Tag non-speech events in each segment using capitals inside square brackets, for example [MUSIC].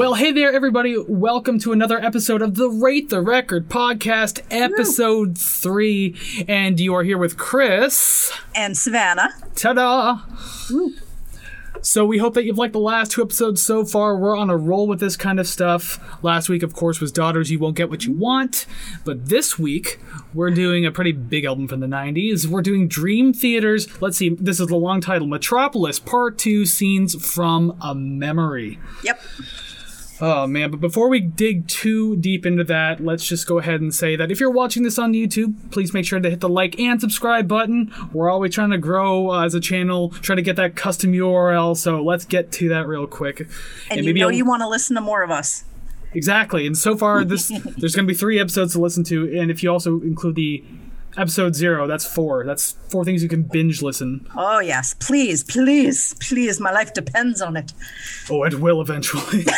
Well, hey there, everybody. Welcome to another episode of the Rate the Record podcast, episode three. And you are here with Chris. And Savannah. Ta da! So we hope that you've liked the last two episodes so far. We're on a roll with this kind of stuff. Last week, of course, was Daughters You Won't Get What You Want. But this week, we're doing a pretty big album from the 90s. We're doing Dream Theater's, let's see, this is the long title Metropolis Part 2 Scenes from a Memory. Yep. Oh man, but before we dig too deep into that, let's just go ahead and say that if you're watching this on YouTube, please make sure to hit the like and subscribe button. We're always trying to grow uh, as a channel, trying to get that custom URL, so let's get to that real quick. And, you know I'll... you want to listen to more of us. Exactly. And so far this [LAUGHS] there's going to be 3 episodes to listen to, and if you also include the episode zero. That's four. That's four things you can binge listen. Oh yes, please, please, please. My life depends on it. Oh, it will eventually. [LAUGHS]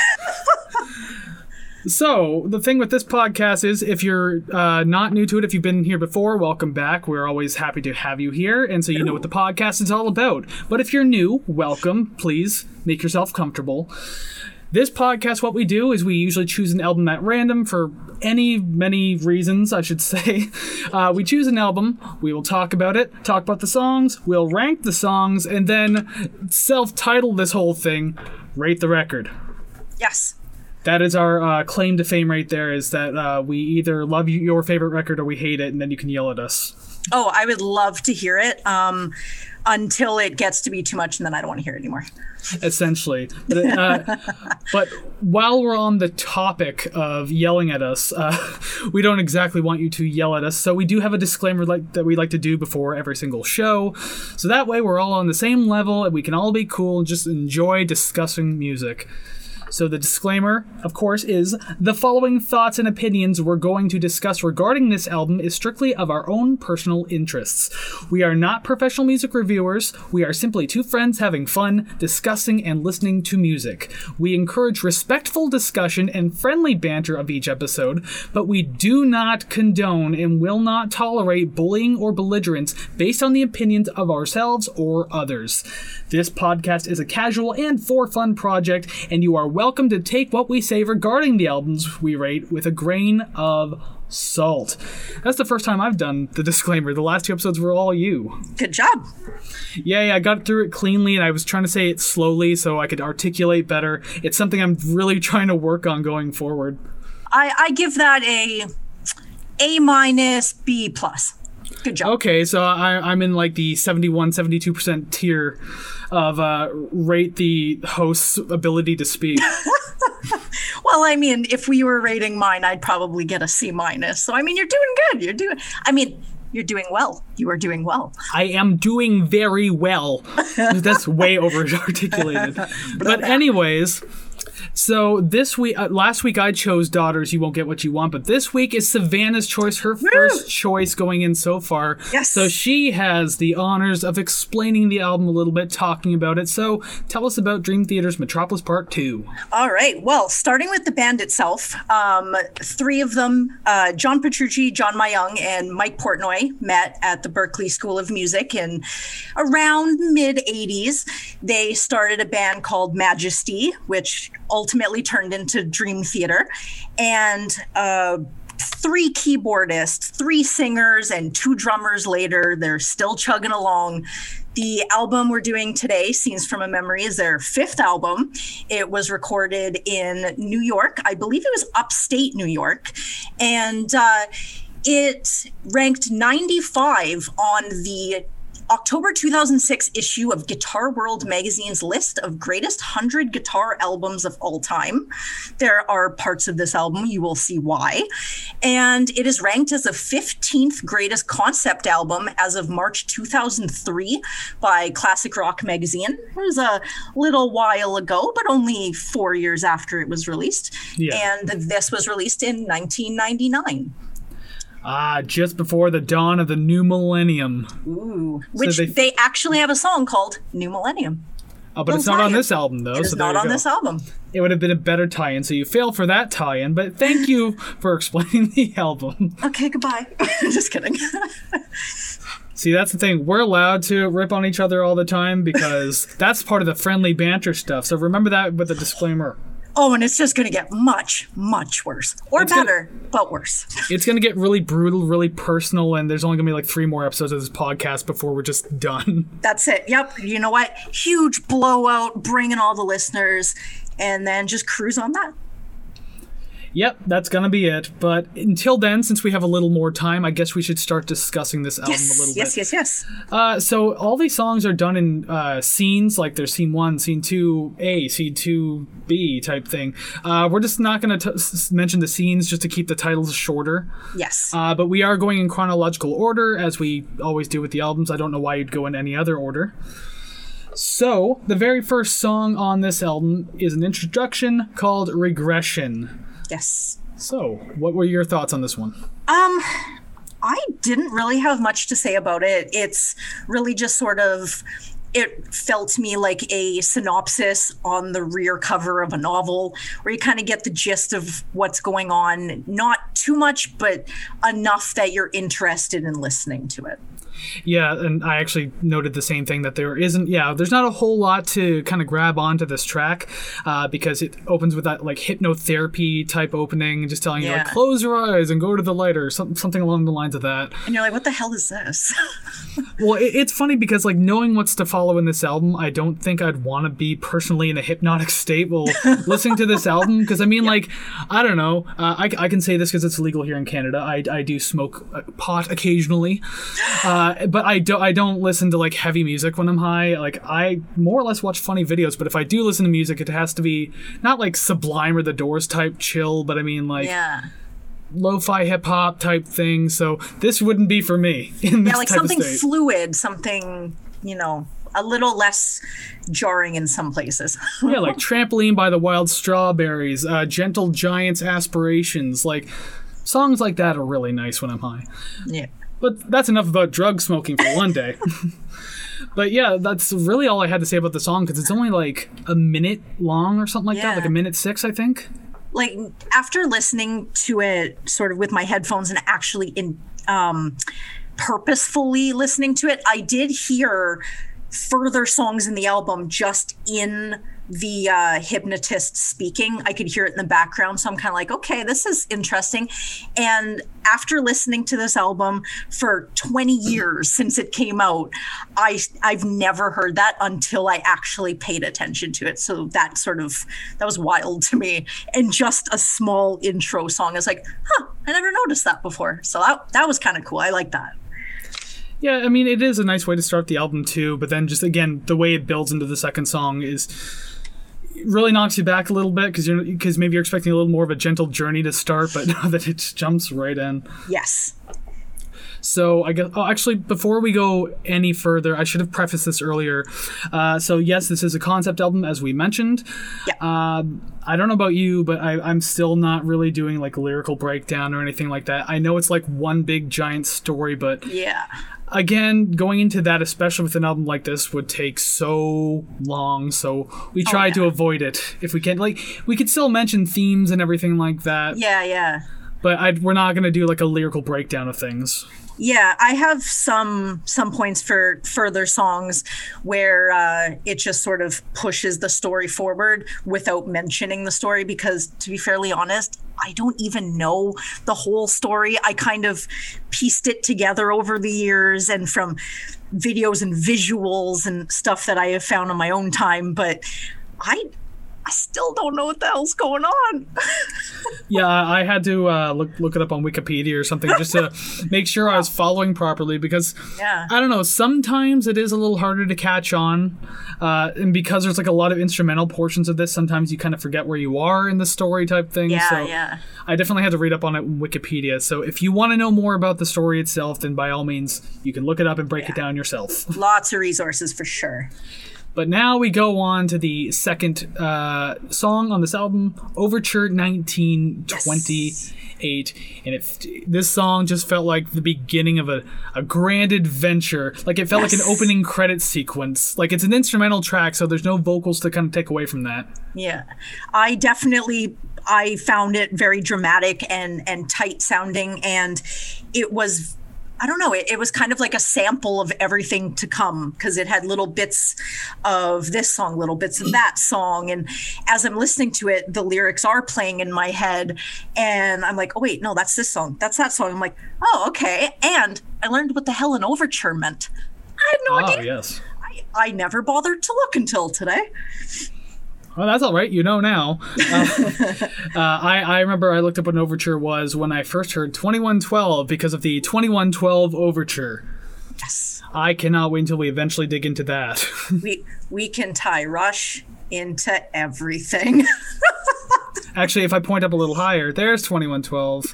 So, the thing with this podcast is if you're uh, not new to it, if you've been here before, welcome back. We're always happy to have you here. And so you know what the podcast is all about. But if you're new, welcome. Please make yourself comfortable. This podcast, what we do is we usually choose an album at random for any, many reasons, I should [LAUGHS] say. Uh, we choose an album, we will talk about it, talk about the songs, we'll rank the songs, and then self title this whole thing Rate the Record. Yes that is our uh, claim to fame right there is that uh, we either love your favorite record or we hate it and then you can yell at us oh i would love to hear it um, until it gets to be too much and then i don't want to hear it anymore. Essentially. But, uh, [LAUGHS] but, while we're on the topic of yelling at us uh, we don't exactly want you to yell at us so we do have a disclaimer like that we like to do before every single show. So that way we're all on the same level and we can all be cool and just enjoy discussing music so, the disclaimer, of course, is the following thoughts and opinions we're going to discuss regarding this album is strictly of our own personal interests. We are not professional music reviewers, we are simply two friends having fun, discussing, and listening to music. We encourage respectful discussion and friendly banter of each episode, but we do not condone and will not tolerate bullying or belligerence based on the opinions of ourselves or others. This podcast is a casual and for fun project, and you are welcome to take what we say regarding the albums we rate with a grain of salt. That's the first time I've done the [LAUGHS] disclaimer. The last two episodes were all you. Good job. Yeah, yeah, I got through it cleanly and I was trying to say it slowly so I could articulate better. It's something I'm really [LAUGHS] trying to work on going forward. I, I give that a A minus B plus. Good job. Okay, so I, am in like the 71, 72% tier of uh, rate the host's ability to speak. [LAUGHS] well, I mean, if we were rating mine, I'd probably get a C minus. So, I mean, you're doing good. You're doing, I mean, you're doing well. You are doing well. I am doing very well. [LAUGHS] That's way over articulated. but, anyways. So this week, uh, last week I chose Daughters. You won't get what you want, but this week is Savannah's choice, her Woo! first choice going in so far. Yes. So she has the honors of explaining the album a little bit, talking about it. So tell us about Dream Theater's Metropolis Part Two. All right. Well, starting with the band itself, um, three of them, uh, John Petrucci, John Myung, and Mike Portnoy, met at the Berklee School of Music in around mid '80s. They started a band called Majesty, which ultimately turned into Dream Theater. And uh, three keyboardists, three singers, and two drummers later, they're still chugging along. The album we're doing today, Scenes from a Memory, is their fifth album. It was recorded in New York. I believe it was upstate New York. And uh, it ranked 95 on the October 2006 issue of Guitar World magazine's list of greatest 100 guitar albums of all time. There are parts of this album, you will see why. And it is ranked as the 15th greatest concept album as of March 2003 by Classic Rock magazine. It was a little while ago, but only four years after it was released. Yeah. And this was released in 1999. Ah, just before the dawn of the new millennium. Ooh, which they, they, actually have a song called "New Millennium." Oh, but it's not on this album, though. It is so not on go. this album. It would have been a better tie-in, so you fail for that tie-in. But thank you for [LAUGHS] explaining the album. Okay, goodbye. [LAUGHS] Just kidding. [LAUGHS] See, that's the thing. We're allowed to rip on each other all the time because that's part of the friendly banter stuff. So remember that with a disclaimer. Oh, and it's just going to get much, much worse. Or It's gonna- better, but worse. It's gonna get really brutal, really personal, and there's only gonna be like three more episodes of this podcast before we're just done. [LAUGHS] That's it. Yep. You know what? Huge blowout, bringing all the listeners, and then just cruise on that. Yep, that's gonna be it. But until then, since we have a little more time, I guess we should start discussing this album a little yes, bit. yes, yes. Yes. Uh, so all these songs are done in uh, scenes, like there's scene one, scene two A, scene two B type thing. Uh, we're just not going to mention the scenes just to keep the titles shorter. Yes. Uh, but we are going in chronological order, as we always do with the albums. I don't know why you'd go in any other order. So, the very first song on this album is an introduction called Regression. Yes. So, what were your thoughts on this one? Um, I didn't really have much to say about it. It's really just sort of. It felt to me like a synopsis on the rear cover of a novel where you kind of get the gist of what's going on. Not too much, but enough that you're interested in listening to it. Yeah, and I actually noted the same thing that there isn't. Yeah, there's not a whole lot to kind of grab onto this track uh, because it opens with that like hypnotherapy type opening, just telling you like close your eyes and go to the light or some, something along the lines of that. And you're like, what the hell is this? [LAUGHS] Well, it, it's funny because like knowing what's to follow in this album, I don't think I'd want to be personally in a hypnotic [LAUGHS] state while [LAUGHS] listening to this album. Because I mean, like, I don't know. Uh, I, I can say this because it's legal here in Canada. I, I do smoke uh, pot occasionally, [GASPS] uh, but I don't I don't listen to like heavy music when I'm high. Like I more or less watch funny videos. But if I do listen to music, it has to be not like Sublime or The Doors type chill, but I mean like yeah. lo-fi hip hop type thing. So this wouldn't be for me [LAUGHS] in this Yeah, like something fluid, something, you know, a little less jarring in some places. [LAUGHS] yeah, like Trampoline by the Wild Strawberries, uh, Gentle Giants Aspirations. Like, songs like that are really nice when I'm high. yeah. But that's enough about drug smoking for one day. [LAUGHS] but yeah, that's really all I had to say about the song because it's only like a minute long or something like that, like a minute six, I think. Like after listening to it sort of with my headphones and actually in um purposefully listening to it, I did hear further songs in the album just in the uh, hypnotist speaking. I could hear it in the background. So I'm kind of like, okay, this is interesting. And after listening to this album for 20 years since it came out, I, I've never heard that until I actually paid attention to it. So that sort of, that was wild to me. And just a small intro song. I was like, huh, I never noticed that before. So that, that was kind of cool. I like that. Yeah, I mean, it is a nice way to start the album too, but then just again, the way it builds into the second song is really knocks you back a little bit because you're because maybe you're expecting a little more of a gentle journey to start, but [LAUGHS] now that it just jumps right in. Yes. So I guess. Oh, actually, before we go any further, I should have prefaced this earlier. Uh, so yes, this is a concept album, as we mentioned. Yeah. Um, I don't know about you, but I, I'm still not really doing like lyrical breakdown or anything like that. I know it's like one big giant story, but Yeah. Again, going into that, especially with an album like this, would take so long. So we oh, try to Oh, yeah. avoid it if we can. Like we could still mention themes and everything like that, Yeah. Yeah. but i we're not going to do like a lyrical breakdown of things. Yeah, I have some some points for further songs where uh, it just sort of pushes the story forward without mentioning the story. Because to be fairly honest, I don't even know the whole story. I kind of pieced it together over the years and from videos and visuals and stuff that I have found on my own time. But I I still don't know what the hell's going on. [LAUGHS] Yeah, I had to uh, look look it up on Wikipedia or something just to [LAUGHS] make sure I was following properly because Yeah. I don't know. Sometimes it is a little harder to catch on, uh, and because there's like a lot of instrumental portions of this, sometimes you kind of forget where you are in the story type thing. Yeah, so yeah. I definitely had to read up on it in Wikipedia. So if you want to know more about the story itself, then by all means you can look it up and break it down yourself. Lots of resources for sure. But now we go on to the second uh, song on this album, Overture 1928. And it, this song just felt like the beginning of a, a grand adventure. Like it felt like an opening credit sequence. Like it's an instrumental track, so there's no vocals to kind of take away from that. Yeah, I definitely I found it very dramatic and and tight sounding, and it was I don't know, it, it was kind of like a sample of everything to come because it had little bits of this song, little bits of that song. And as I'm listening to it, the lyrics are playing in my head. And I'm like, oh, wait, no, that's this song. That's that song. I'm like, oh, okay. And I learned what the hell an overture meant. I had no Oh, idea. yes. I, I never bothered to look until today. Well, that's all right. You know now. Uh, [LAUGHS] uh, I, I remember I looked up what an overture was when I first heard 2112 because of the 2112 overture. Yes. I cannot wait until we eventually dig into that. We we can tie Rush into everything. [LAUGHS] Actually, if I point up a little higher, there's 2112.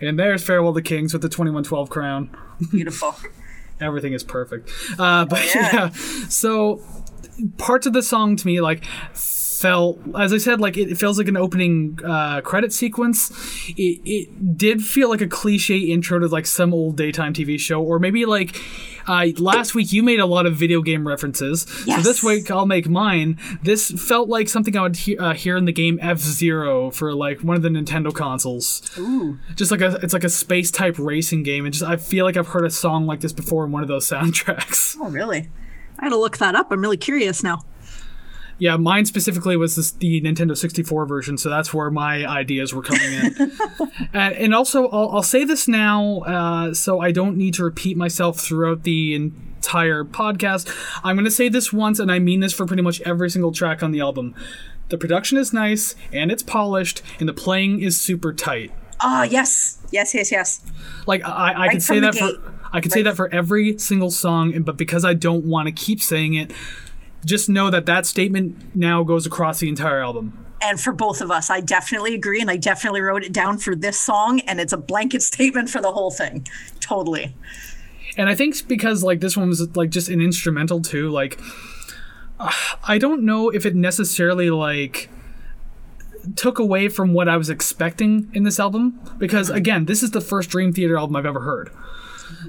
And there's Farewell to Kings with the 2112 crown. Beautiful. [LAUGHS] Everything is perfect. Uh, but yeah. yeah. so parts of the song to me like felt as i said like it, feels like an opening uh, credit sequence it, it did feel like a cliche intro to like some old daytime tv show or maybe like uh, last week you made a lot of video game references so Yes. this week i'll make mine this felt like something i would he- uh, hear in the game f-zero for like one of the nintendo consoles Ooh. just like a it's like a space type racing game and just i feel like i've heard a song like this before in one of those soundtracks Oh, really? I to look that up. I'm really curious now. Yeah, mine specifically was this, the Nintendo 64 version, so that's where my ideas were coming in. and, [LAUGHS] and also, I'll, I'll say this now, uh, so I don't need to repeat myself throughout the entire podcast. I'm going to say this once, and I mean this for pretty much every single track on the album. The production is nice, and it's polished, and the playing is super tight. Ah, yes. Yes, yes, yes. Like I, I could say from the that for gate. I could say that for every single song, but because I don't want to keep saying it, just know that that statement now goes across the entire album. And for both of us, I definitely agree. And I definitely wrote it down for this song. And it's a blanket [LAUGHS] statement for the whole thing. Totally. And I think because like this one was like just an instrumental too. Like uh, [SIGHS] I don't know if it necessarily like took away from what I was expecting in this album because again, this is the first Dream Theater album I've ever heard.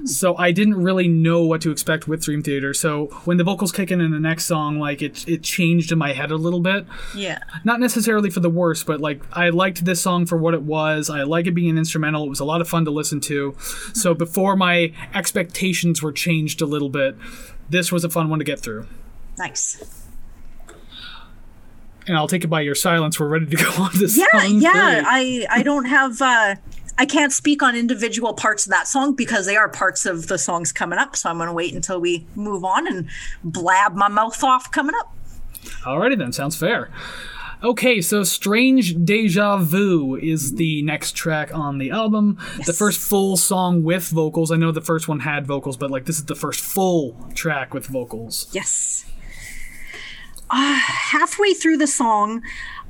So I didn't really know what to expect with Dream Theater. So when the vocals kick in in the next song, like it it changed in my head a little bit. Yeah. Not necessarily for the worse, but like I liked this song for what it was. I like it being an instrumental. It was a lot of fun to listen to. So before my expectations were changed a little bit, this was a fun one to get through. Nice. And I'll take it by your silence. We're ready to go [LAUGHS] on this. Yeah, song yeah. three. I I don't have uh I can't speak on individual parts of that song because they are parts of the songs coming up. So I'm gonna wait until we move on and blab my mouth off coming up. Alrighty then, sounds fair. Okay, so Strange Deja Vu is the next track on the album. The first full song with vocals. I know the first one had vocals, but like this is the first full track with vocals. Yes. Uh, halfway through the song,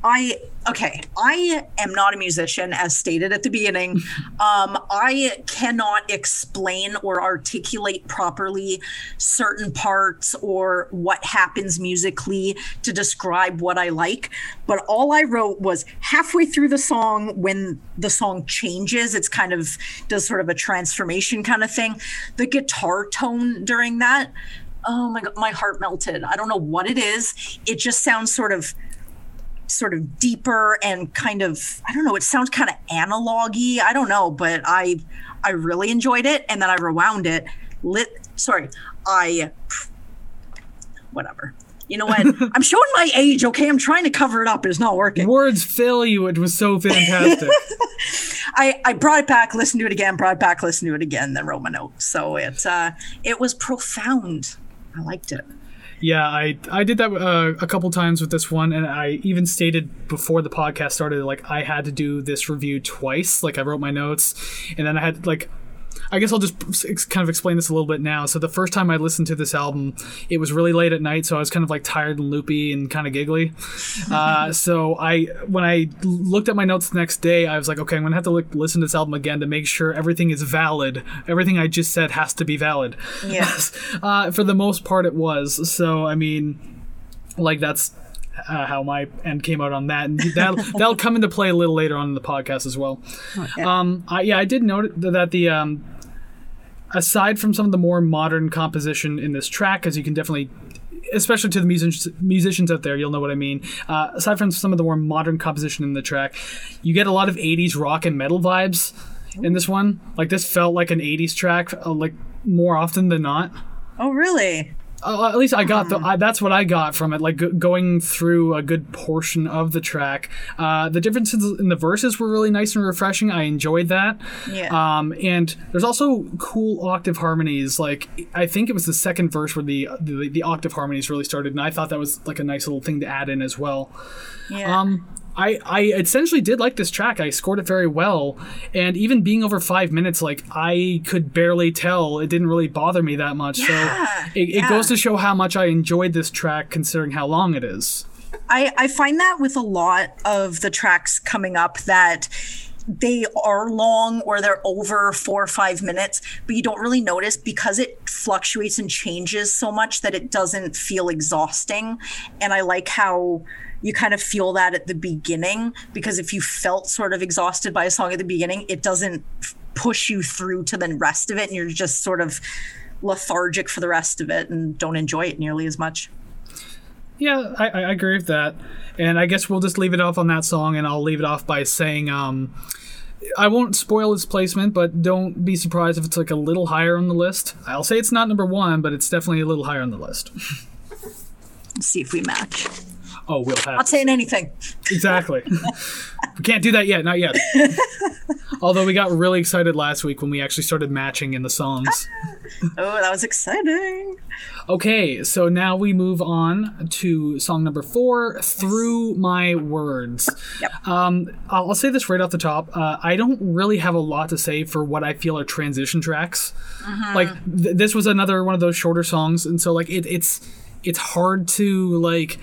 I okay. I am not a musician, as stated at the beginning. Um, I cannot explain or articulate properly certain parts or what happens musically to describe what I like. But all I wrote was halfway through the song when the song changes. It's kind of does sort of a transformation kind of thing. The guitar tone during that oh my god my heart melted i don't know what it is it just sounds sort of sort of deeper and kind of i don't know it sounds kind of analogy i don't know but i i really enjoyed it and then i rewound it lit sorry i whatever you know what [LAUGHS] i'm showing my age okay i'm trying to cover it up it's not working Words fail you. It was so fantastic. [LAUGHS] [LAUGHS] I, I brought it back, listened to it again, brought it back, listened to it again, then wrote my note. So it uh, it was profound. I liked it. Yeah, I I did that uh, a couple times with this one, and I even stated before the podcast started, like I had to do this review twice. Like I wrote my notes, and then I had like. I guess I'll just kind of explain this a little bit now. So the first time I listened to this album, it was really late at night, so I was kind of like tired and loopy and kind of giggly. [LAUGHS] Uh, so I, when I looked at my notes the next day, I was like, okay, I'm gonna have to look, listen to this album again to make sure everything is valid. Everything I just said has to be valid. Yes. [LAUGHS] Uh, for the most part, it was. So I mean, like that's uh, how my end came out on that, and [LAUGHS] that that'll come into play a little later on in the podcast as well. Um, I, yeah, I did note that the um, aside from some of the more modern composition in this track, as you can definitely. Especially to the musicians, musicians out there, you'll know what I mean. Uh, aside from some of the more modern composition in the track, you get a lot of '80s rock and metal vibes in this one. Like this felt like an '80s track, uh, like more often than not. Oh, really? Uh, at least I got the. I, that's what I got from it. Like g- going through a good portion of the track. Uh, the differences in the verses were really nice and refreshing. I enjoyed that. Yeah. Um, and there's also cool octave harmonies. Like I think it was the second verse where the, the the octave harmonies really started, and I thought that was like a nice little thing to add in as well. Yeah. Um, I, I essentially did like this track. I scored it very well, and even being over five minutes, like I could barely tell. It didn't really bother me that much. Yeah, so it, it goes to show how much I enjoyed this track, considering how long it is. I, I find that with a lot of the tracks coming up that they are long or they're over four or five minutes, but you don't really notice because it fluctuates and changes so much that it doesn't feel exhausting. And I like how you kind of feel that at the beginning because if you felt sort of exhausted by a song at the beginning, it doesn't f- push you through to the rest of it. And you're just sort of lethargic for the rest of it and don't enjoy it nearly as much. Yeah, I, I agree with that. And I guess we'll just leave it off on that song, and I'll leave it off by saying, um, I won't spoil its placement, but don't be surprised if it's like a little higher on the list. I'll say it's not number one, but it's definitely a little higher on the list. [LAUGHS] Let's see if we match. Oh, we'll have Not saying anything. exactly. we can't do that yet, not yet. [LAUGHS] Although we got really excited last week when we actually started matching in the songs. [LAUGHS] Oh, that was exciting. Okay, so now we move on to song number four, "Through My Words." Yep. Um, I'll, I'll say this right off the top. Uh, I don't really have a lot to say for what I feel are transition tracks. Like th- this was another one of those shorter songs, and so like it, it's it's hard to like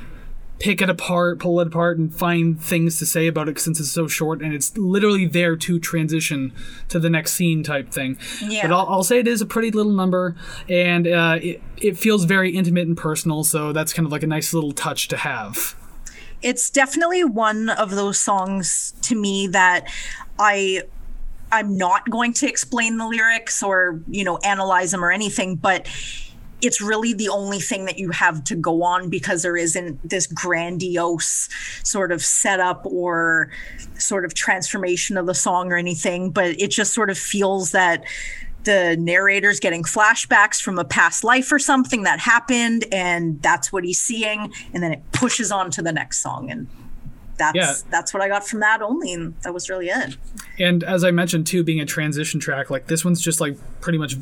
pick it apart, pull it apart, and find things to say about it since it's so short and it's literally there to transition to the next scene type thing. Yeah. But I'll, I'll say it is a pretty little number and uh, it, it feels very intimate and personal, so that's kind of like a nice little touch to have. It's definitely one of those songs to me that I I'm not going to explain the lyrics or, you know, analyze them or anything, but it's really the only thing that you have to go on because there isn't this grandiose sort of setup or sort of transformation of the song or anything, but it just sort of feels that the narrator's getting flashbacks from a past life or something that happened and that's what he's seeing and then it pushes on to the next song and that's Yeah. that's what I got from that only and that was really it. And as I mentioned too, being a transition track, like this one's just like pretty much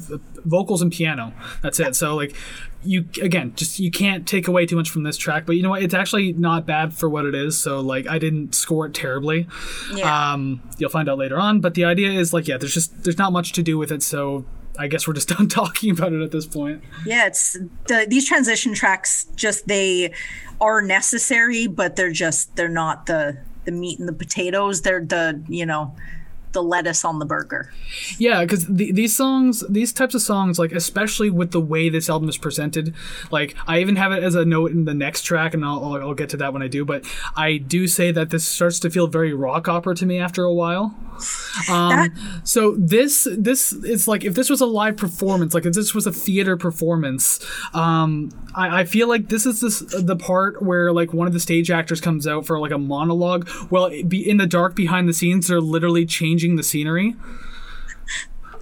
vocals and piano. That's it. So like you again, just you can't take away too much from this track. But you know what? It's actually not bad for what it is. So like I didn't score it terribly. Yeah. Um, you'll find out later on. But the idea is like yeah, there's just there's not much to do with it. So I guess we're just done [LAUGHS] talking about it at this point. Yeah, it's the these transition tracks just they are necessary, but they're just they're not the the meat and the potatoes. They're the, you know, the lettuce on the burger. Yeah, because the, these songs, these types of songs, like especially with the way this album is presented, like I even have it as a note in the next track, and I'll, I'll, I'll get to that when I do. But I do say that this starts to feel very rock opera to me after a while. Um, That- so this this it's like if this was a live performance, like if this was a theater performance, um, I, I feel like this is this the part where like one of the stage actors comes out for like a monologue. Well, be in the dark behind the scenes, they're literally changing the scenery.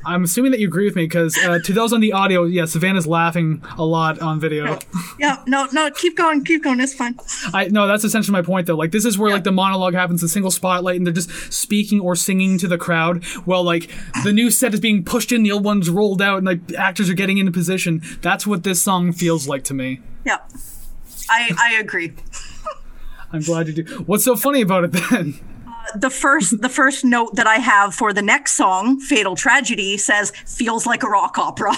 I'm assuming that you agree with me because uh, to those on the audio, yeah, Savannah's laughing a lot on video. Yeah, no, no, keep going, keep going. It's fine. I no, that's essentially my point though. Like this is where like the monologue happens, a single spotlight, and they're just speaking or singing to the crowd. While like the new set is being pushed in, the old one's rolled out, and like actors are getting into position. That's what this song feels like to me. Yeah. I I agree. I'm glad you do. What's so funny about it then? The first the first note that I have for the next song, Fatal Tragedy, says feels like a rock opera.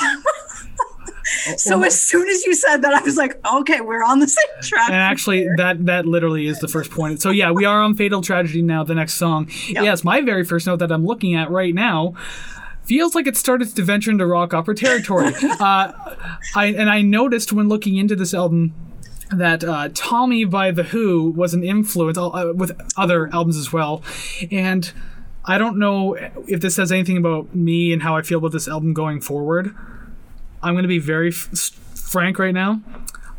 [LAUGHS] so as soon as you said that, I was like, okay, we're on the same track. And actually, [LAUGHS] that that literally is the first point. So yeah, we are on Fatal Tragedy now. The next song. Yes, my very first note that I'm looking at right now feels like it started to venture into rock opera territory. [LAUGHS] uh, I and I noticed when looking into this album that uh, Tommy by The Who was an influence uh, with other albums as well, and. I don't know if this says anything about me and how I feel about this album going forward. I'm going to be very f- frank right now.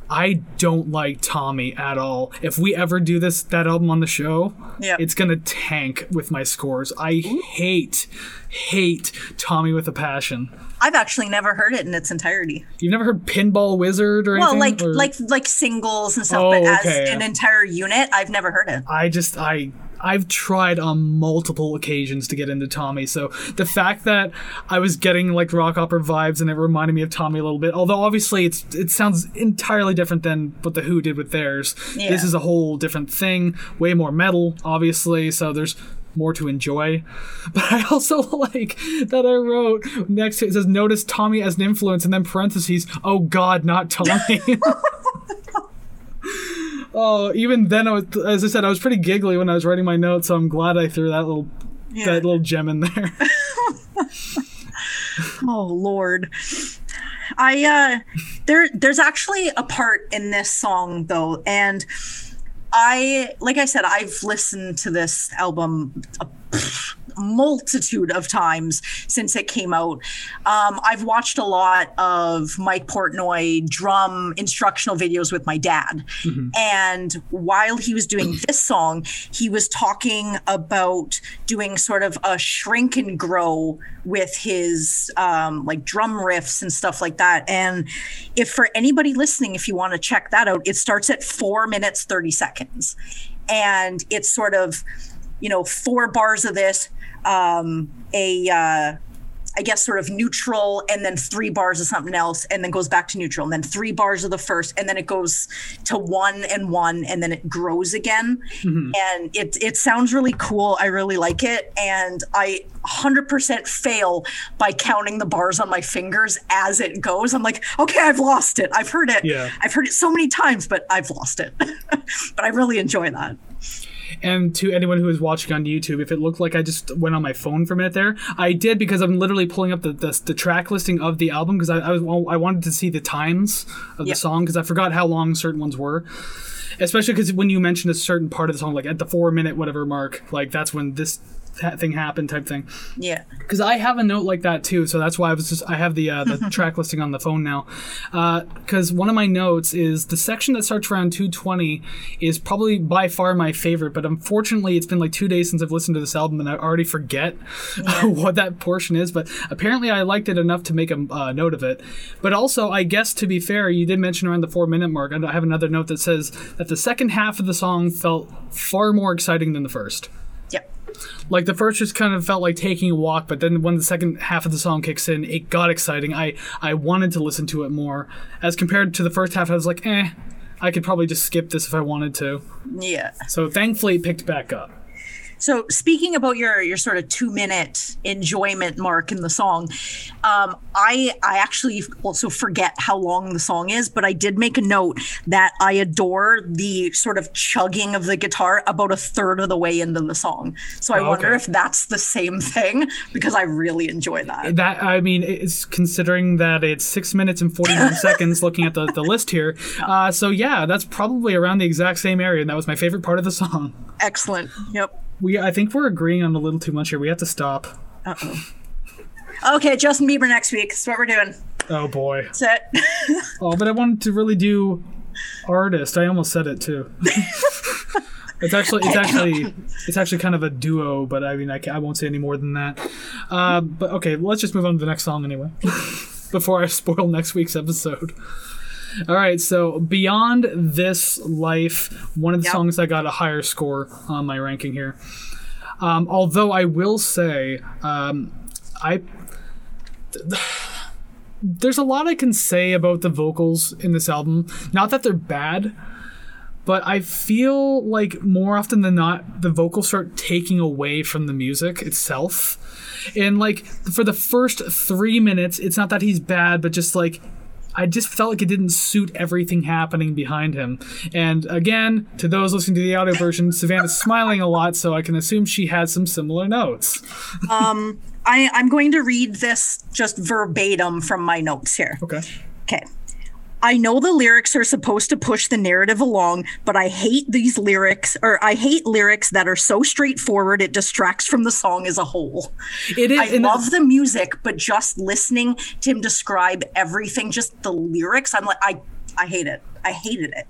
I don't like Tommy at all. If we ever do this that album on the show, Yeah. it's gonna tank with my scores. I hate hate Tommy with a passion. I've actually never heard it in its entirety. You've never heard Pinball Wizard or Well, anything? like Or- like like singles and stuff, Oh, but as okay, an yeah. entire unit, I've never heard it. I just I I've tried on multiple occasions to get into Tommy. So the fact that I was getting like rock opera vibes and it reminded me of Tommy a little bit, although obviously it's it sounds entirely different than what the Who did with theirs. Yeah. This is a whole different thing, way more metal, obviously. So there's more to enjoy. [LAUGHS] But I also [LAUGHS] like that I wrote next to it, it says notice Tommy as an influence and then parentheses, oh god, not Tommy. [LAUGHS] Oh, even then, I was, as I said, I was pretty giggly when I was writing my notes, so I'm glad I threw that little Yeah. that little gem in there. Oh Lord. I uh there there's actually a part in this song though and I like I said I've listened to this album a multitude of times since it came out. Um, I've watched a lot of Mike Portnoy drum instructional videos with my dad. And while he was doing this song, he was talking about doing sort of a shrink and grow with his um, like drum riffs and stuff like that. And if for anybody listening, if you want to check that out, it starts at four minutes, 30 seconds. And it's sort of, you know, four bars of this, um, a, uh, I guess sort of neutral and then three bars of something else and then goes back to neutral and then three bars of the first and then it goes to one and one and then it grows again. And it it sounds really cool. I really like it. And I 100% fail by counting the bars on my fingers as it goes. I'm like okay I've lost it. I've heard it. Yeah. I've heard it so many times but I've lost it. [LAUGHS] But I really enjoy that and to anyone who is watching on YouTube, if it looked like I just went on my phone for a minute there, I did because I'm literally pulling up the the, the track listing of the album because I, I was I wanted to see the times of the song because I forgot how long certain ones were. Especially because when you mentioned a certain part of the song, like at the four minute whatever mark, like that's when this thing happened type thing. yeah because I have a note like that too. So that's why I was just I have the uh, the [LAUGHS] track listing on the phone now. Because one of my notes is the section that starts around 220 is probably by far my favorite. But unfortunately, it's been like two days since I've listened to this album, and I already forget [LAUGHS] what that portion is. But apparently, I liked it enough to make a uh, note of it. But also, I guess to be fair, you did mention around the four minute mark. I have another note that says that the second half of the song felt far more exciting than the first like the first just kind of felt like taking a walk but then when the second half of the song kicks in it got exciting. I i wanted to listen to it more. As compared to the first half i was like eh i could probably just skip this if i wanted to. Yeah. So thankfully it picked back up So speaking about your your sort of two minute enjoyment mark in the song, um, I I actually also forget how long the song is, but I did make a note that I adore the sort of chugging of the guitar about a third of the way into the song. So I Oh, wonder okay. if that's the same thing because I really enjoy that. that i mean it's considering that it's six minutes and 49 [LAUGHS] seconds looking at the, the list here uh, so yeah that's probably around the exact same area and that was my favorite part of the song Excellent. Yep. We i think we're agreeing on a little too much here we have to stop Okay, Justin Bieber next week. That's what we're doing. oh boy That's it. [LAUGHS] Oh, but I wanted to really do artist. I almost said it too. [LAUGHS] it's actually, it's actually, it's actually kind of a duo. But I mean, I, I won't say any more than that. Uh, but okay, let's just move on to the next song anyway, [LAUGHS] before I spoil next week's episode. All right, so beyond this life, one of the Yep. songs that got a higher score on my ranking here. Um, although I will say, um, I [SIGHS] there's a lot I can say about the vocals in this album. Not that they're bad, but I feel like more often than not, the vocals start taking away from the music itself. And like for the first three minutes, it's not that he's bad, but just like I just felt like it didn't suit everything happening behind him. And again, to those listening to the audio version, Savannah's smiling a lot, so I can assume she had some similar notes. [LAUGHS] um, I, I'm going to read this just verbatim from my notes here. Okay. Okay. I know the lyrics are supposed to push the narrative along, but I hate these lyrics, or I hate lyrics that are so straightforward it distracts from the song as a whole. It is. I love the music, but just listening to him describe everything, just the lyrics, I'm like, I I hate it. I hated it.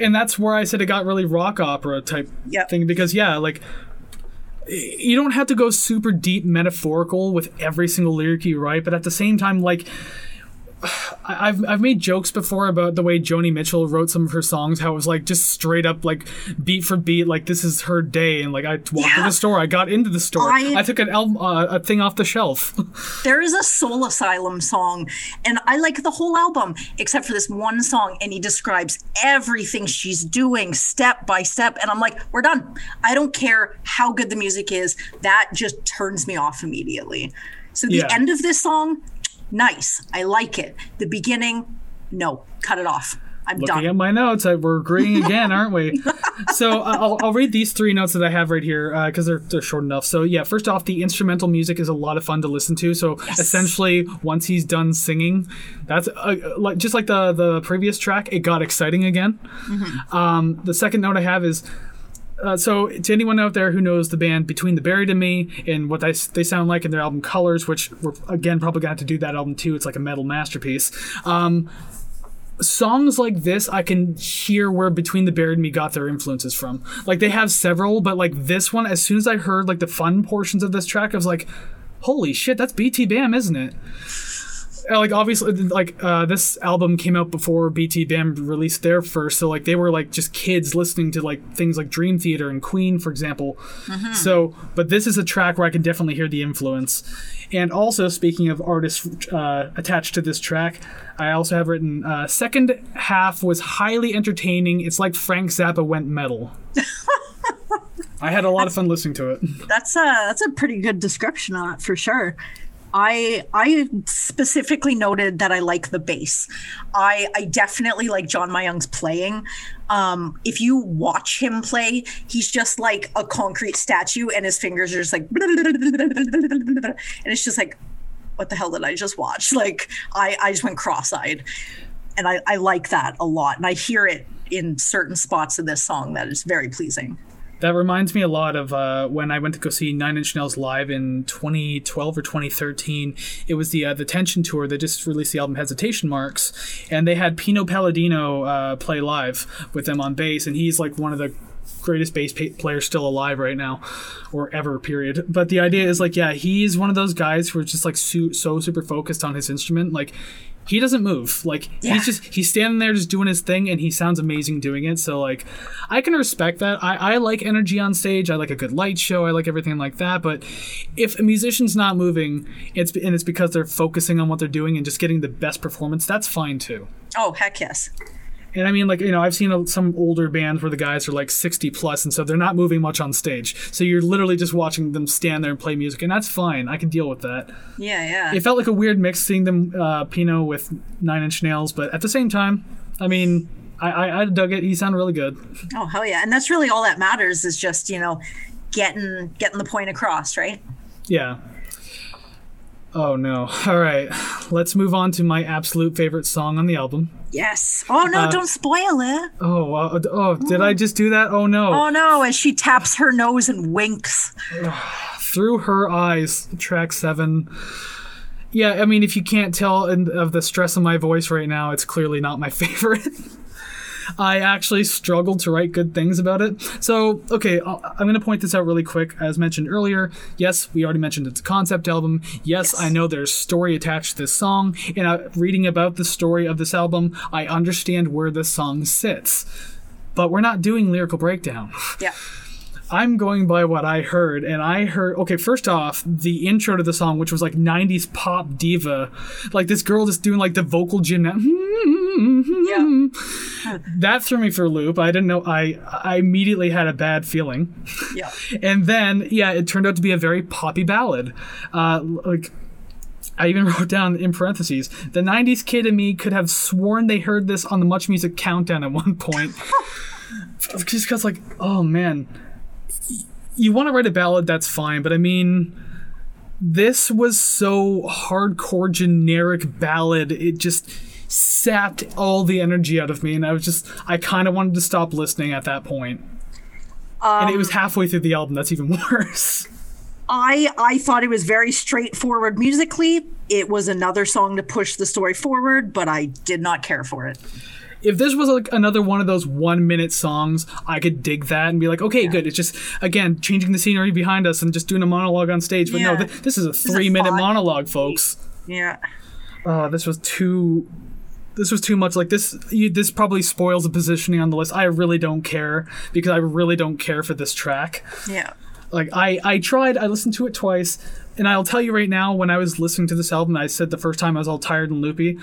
and that's where I said it got really rock opera type Yep. thing because yeah, like you don't have to go super deep metaphorical with every single lyric you write, but at the same time, like I've I've made jokes before about the way Joni Mitchell wrote some of her songs, how it was like just straight up like beat for beat, like this is her day, and like I walked to the store, I got into the store, I- I, took an album, uh, a thing off the shelf. [LAUGHS] There is a Soul Asylum song, and I like the whole album except for this one song, and he describes everything she's doing step by step. And I'm like, we're done. I don't care how good the music is. That just turns me off immediately. So the Yeah. end of this song, nice. I like it. The beginning, no, cut it off. I'm Looking done. at my notes, I, we're agreeing again, aren't we? [LAUGHS] So uh, I'll, I'll read these three notes that I have right here because they're, they're short enough. So yeah, first off, the instrumental music is a lot of fun to listen to. So essentially, once he's done singing, that's uh, like just like the the previous track, it got exciting again. Um, the second note I have is. Uh, so, to anyone out there who knows the band Between the Buried and Me and what they, they sound like in their album Colors, which we're again probably gonna have to do that album too. It's like a metal masterpiece. Um, songs like this I can hear where Between the Buried and Me got their influences from. Like they have several, but like this one, as soon as I heard like the fun portions of this track, I was like, holy shit, that's BT Bam, isn't it? Uh, Like obviously, like uh, this album came out before BT Bam released their first, so like they were like just kids listening to like things like Dream Theater and Queen, for example. So, but this is a track where I can definitely hear the influence. And also, speaking of artists uh, attached to this track, I also have written uh, second half was highly entertaining. It's like Frank Zappa went metal. [LAUGHS] I had a lot of fun listening to it. That's a that's a pretty good description on it for sure. I I specifically noted that I like the bass. I I definitely like John Myung's playing. Um, if you watch him play, he's just like a concrete statue, and his fingers are just like, [LAUGHS] and it's just like, what the hell did I just watch? [LAUGHS] Like I I just went cross-eyed, and I I like that a lot, and I hear it in certain spots of this song that is very pleasing. That reminds me a lot of uh, when I went to go see Nine Inch Nails live in 2012 or 2013. It was the uh, the Tension tour. They just released the album Hesitation Marks, and they had Pino Palladino uh, play live with them on bass, and he's like one of the greatest bass pa- players still alive right now, or ever. Period. But the idea is like, yeah, he's one of those guys who are just like su- so super focused on his instrument, like. He doesn't move. Like Yeah. he's just he's standing there just doing his thing, and he sounds amazing doing it. So like, I can respect that. I, I like energy on stage. I like a good light show. I like everything like that. But if a musician's not moving, it's and it's because they're focusing on what they're doing and just getting the best performance. That's fine too. Oh heck yes. And I mean, like you know, I've seen uh, some older bands where the guys are like sixty plus, and so they're not moving much on stage. So you're literally just watching them stand there and play music, and that's fine. I can deal with that. Yeah yeah. It felt like a weird mix seeing them uh, Pino with Nine Inch Nails, but at the same time, I mean, I, I, I dug it. He sounded really good. Oh hell yeah! And that's really all that matters is just you know getting getting the point across, right? Yeah. Oh no. All right. Let's move on to my absolute favorite song on the album. Yes. Oh no! Uh, don't spoil it. Oh, uh, oh, did I just do that? Oh no. Oh no! As she taps her nose and winks. [SIGHS] Through Her Eyes, track 7. Yeah, I mean if you can't tell in, of the stress in my voice right now, it's clearly not my [LAUGHS] favorite. I actually struggled to write good things about it. So, okay, I'll- I'm going to point this out really quick. As mentioned earlier, yes, we already mentioned it's a concept album. Yes, I know there's story attached to this song, and uh, reading about the story of this album, I understand where this song sits. But we're not doing lyrical breakdown. Yeah. I'm going by what I heard, and I heard okay. First off, the intro to the song, which was like '90s pop diva, like this girl just doing like the vocal gymnast. Yeah. [LAUGHS] That threw me for a loop. I didn't know. I I immediately had a bad feeling, Yeah. [LAUGHS] and then yeah, it turned out to be a very poppy ballad. Uh, like I even [LAUGHS] wrote down in parentheses, the 90s kid in me could have sworn they heard this on the Much Music Countdown at one point. Just because, like, oh man. You want to write a ballad, that's fine, but I mean, this was so hardcore generic ballad. It just sapped all the energy out of me, and I was just, I kind of wanted to stop listening at that point. and it was um. halfway through the album, that's even [LAUGHS] worse. I I thought it was very straightforward musically. It was another song to push the story forward, but I did not care for it. If this was like another one of those one minute songs, I could dig that and be like, okay, good. It's just again changing the scenery behind us and just doing a monologue on stage. But no, th- this is a is three minute fun. monologue, folks. Yeah. Oh, this was too. This was too much. Like this, you, this probably spoils the positioning on the list. I really don't care because I really don't care for this track. Yeah. Like I, I tried. I listened to it twice, and I'll tell you right now. When I was listening to this album, I said the first time I was all tired and loopy.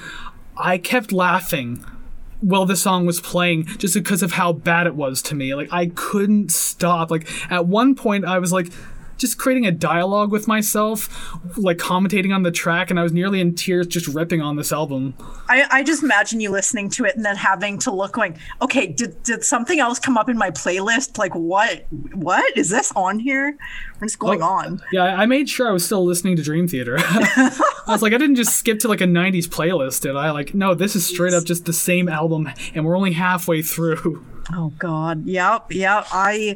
I kept laughing while the song was playing just because of how bad it was to me. Like I couldn't stop. Like at one point, I was like just creating a dialogue with myself, like commentating on the track, and I was nearly in tears just ripping on this album. I, I just imagine you listening to it and then having to look going, okay, did, did something else come up in my playlist? Like what what? Is this on here? What is going Oh. on? Yeah, I I made sure I was still listening to Dream Theater. [LAUGHS] I was like, I didn't just skip to like a '90s playlist, did I? Like, no, this is straight up just the same album, and we're only halfway through. Oh God. Yep. Yep. I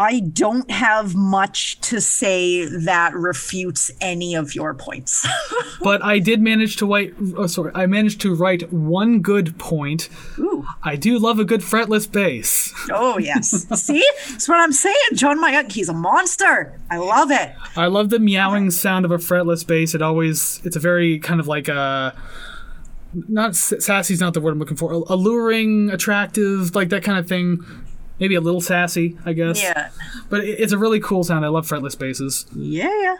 I don't have much to say that refutes any of your points. [LAUGHS] But I did manage to write. Oh, sorry, I managed to write one good point. Ooh. I do love a good fretless bass. [LAUGHS] Oh yes. See? That's what I'm saying. John Myung, he's a monster. I love it. I love the meowing sound of a fretless bass. It always, it's a very kind of like a. Not sassy's not the word I'm looking for. Alluring, attractive, like that kind of thing. Maybe a little sassy, I guess. Yeah. But it- it's a really cool sound. I love fretless basses. Yeah.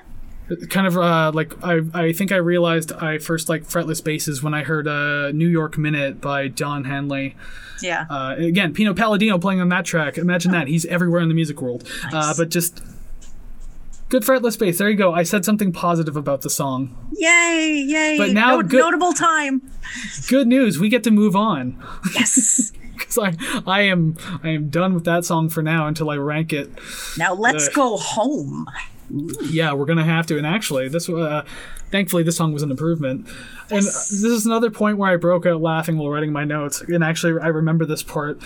kind of uh, like I, I think I realized I first like fretless basses when I heard uh, New York Minute by Don Henley. Yeah. Uh, again, Pino Palladino playing on that track. Imagine that. He's everywhere in the music world. Uh, but just good fretless bass. There you go. I said something positive about the song. Yay, yay. But now Not- good- notable time. Good news. We get to move on. Yes. [LAUGHS] [LAUGHS] Because I, I am I am done with that song for now until I rank it. now let's Ugh. go home. Yeah, we're gonna have to. And actually, this uh, thankfully this song was an improvement. And this is another point where I broke out laughing while writing my notes. And actually, I remember this part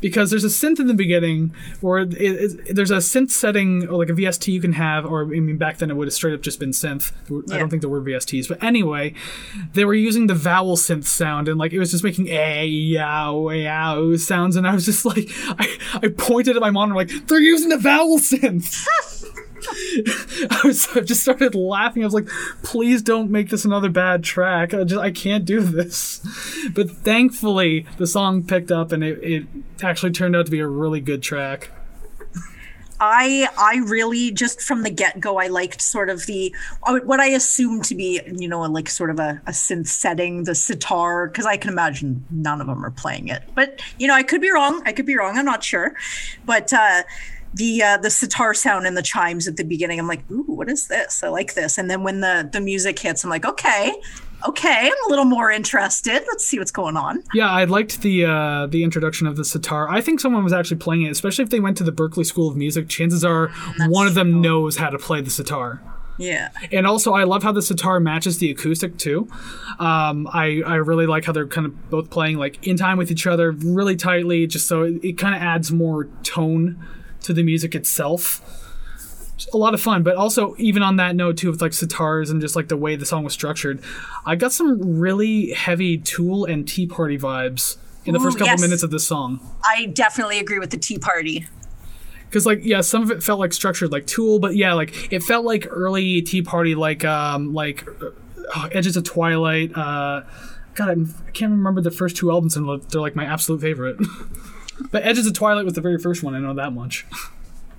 because there's a synth in the beginning where it, it, there's a synth setting or like a VST you can have, or I mean back then it would have straight up just been synth. I don't think there were VSTs, but anyway, they were using the vowel synth sound and like it was just making a yow yow sounds, and I was just like, [LAUGHS] I, I pointed at my monitor like they're using the vowel synth. [LAUGHS] [LAUGHS] I was I just started laughing. I was like, "Please don't make this another bad track. I just I can't do this." But thankfully, the song picked up, and it, it actually turned out to be a really good track. I I really just from the get go I liked sort of the what I assumed to be you know like sort of a, a synth setting the sitar because I can imagine none of them are playing it but you know I could be wrong I could be wrong I'm not sure but uh, the uh, the sitar sound and the chimes at the beginning I'm like ooh what is this I like this and then when the the music hits I'm like okay okay I'm a little more interested let's see what's going on Yeah, I liked the uh, the introduction of the sitar. I think someone was actually playing it, especially if they went to the Berklee School of Music. Chances are one of them knows how to play the sitar. yeah And also, I love how the sitar matches the acoustic too. Um, I I really like how they're kind of both playing like in time with each other, really tightly, just so it, it kind of adds more tone to the music itself. Just a lot of fun, but also even on that note too, with like sitars and just like the way the song was structured, I got some really heavy Tool and Tea Party vibes in the Ooh, first couple yes. minutes of this song. I definitely agree with the Tea Party because like yeah some of it felt like structured like tool but yeah like it felt like early tea party like um like uh, edges of twilight uh god I'm, i can't remember the first two albums and they're like my absolute favorite [LAUGHS] but edges of twilight was the very first one i know that much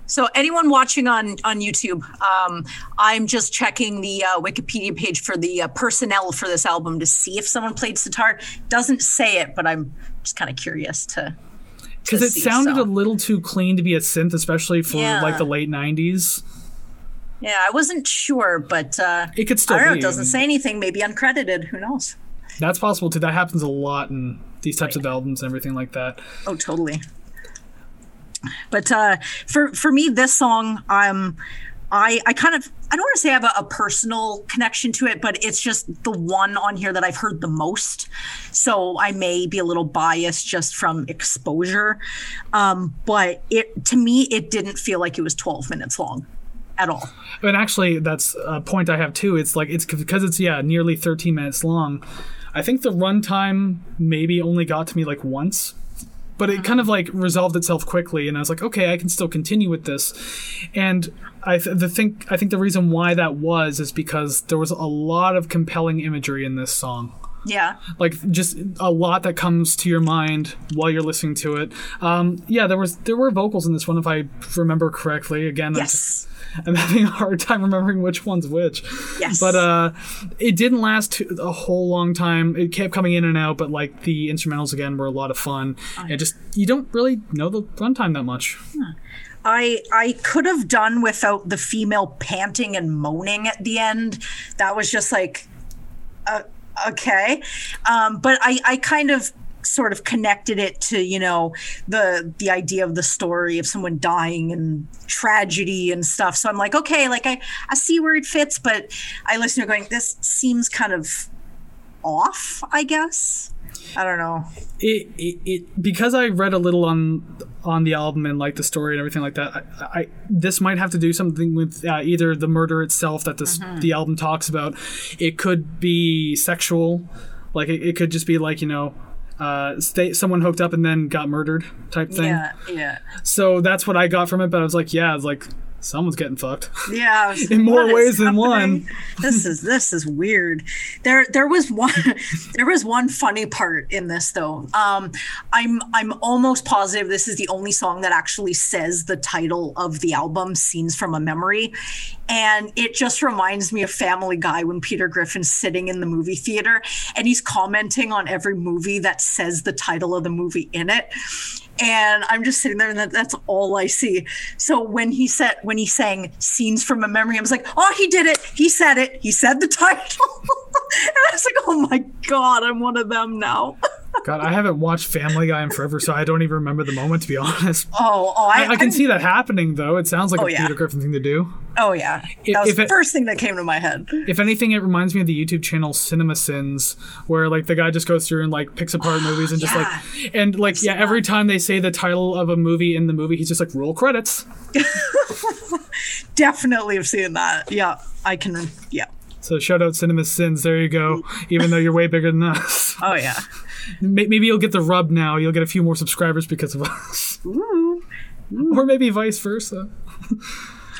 So anyone watching on on YouTube, um, I'm just checking the uh, Wikipedia page for the uh, personnel for this album to see if someone played sitar. Doesn't say it, but I'm just kind of curious to. because it see, sounded so. a little too clean to be a synth especially for Yeah. like the late 90s Yeah, I wasn't sure, but uh, it could still I don't know. It doesn't say anything. Maybe uncredited. Who knows? that's possible too that happens a lot in these types of albums and everything like that Oh, totally. But uh, for for me, this song, um, I I kind of I don't want to say I have a, a personal connection to it, but it's just the one on here that I've heard the most. So I may be a little biased just from exposure, um, but it to me it didn't feel like it was 12 minutes long at all. And actually, that's a point I have too. It's like it's because it's yeah nearly 13 minutes long. I think the runtime maybe only got to me like once, but it kind of like resolved itself quickly, and I was like, okay, I can still continue with this. And I th- the think I think the reason why that was is because there was a lot of compelling imagery in this song Yeah. like just a lot that comes to your mind while you're listening to it. Um, yeah, there was there were vocals in this one if I remember correctly. Again, I'm, just, Yes. I'm [LAUGHS] having a hard time remembering which one's which. Yes. But uh, it didn't last a whole long time. It kept coming in and out, but like the instrumentals again were a lot of fun. And just you don't really know the runtime that much. I I could have done without the female panting and moaning at the end. That was just like, uh, okay, um, but I I kind of sort of connected it to you know the the idea of the story of someone dying and tragedy and stuff. So I'm like, okay, like I I see where it fits, but I listen to it going, this seems kind of off. I guess I don't know. it, it, it because I read a little on on the album and like the story and everything like that. I, I this might have to do something with uh, either the murder itself that this the album talks about. It could be sexual, like it, it could just be like you know. Uh, stay, someone hooked up and then got murdered type thing. Yeah, yeah, So that's what I got from it. But I was like, yeah, it's like someone's getting fucked. [LAUGHS] yeah. [LAUGHS] In more ways than one. [LAUGHS] This is this is weird. There there was one there was one funny part in this though. Um, I'm I'm almost positive this is the only song that actually says the title of the album, "Scenes from a Memory," and it just reminds me of Family Guy when Peter Griffin's sitting in the movie theater and he's commenting on every movie that says the title of the movie in it and I'm just sitting there, and that, that's all I see. So when he said, when he sang "Scenes from a Memory," I was like, "Oh, he did it! He said it! He said the title!" [LAUGHS] and I was like, "Oh my god, I'm one of them now." [LAUGHS] God, I haven't watched Family Guy in forever, so I don't even remember the moment. To be honest, [LAUGHS] oh, oh, I, I, I can I'm- see that happening though. It sounds like Oh, a yeah. Peter Griffin thing to do. Oh yeah, If- that was if the it- first thing that came to my head. If anything, it reminds me of the YouTube channel Cinema Sins, where like the guy just goes through and like picks apart [GASPS] movies and just like and like yeah, every time they say the title of a movie in the movie, he's just like roll credits. [LAUGHS] Definitely have seen that. Yeah, I can. Yeah. So shout out Cinema Sins. There you go. Even though you're way bigger than us, Oh yeah. [LAUGHS] May- maybe you'll get the rub now. You'll get a few more subscribers because of [LAUGHS] us, Ooh. or maybe vice versa.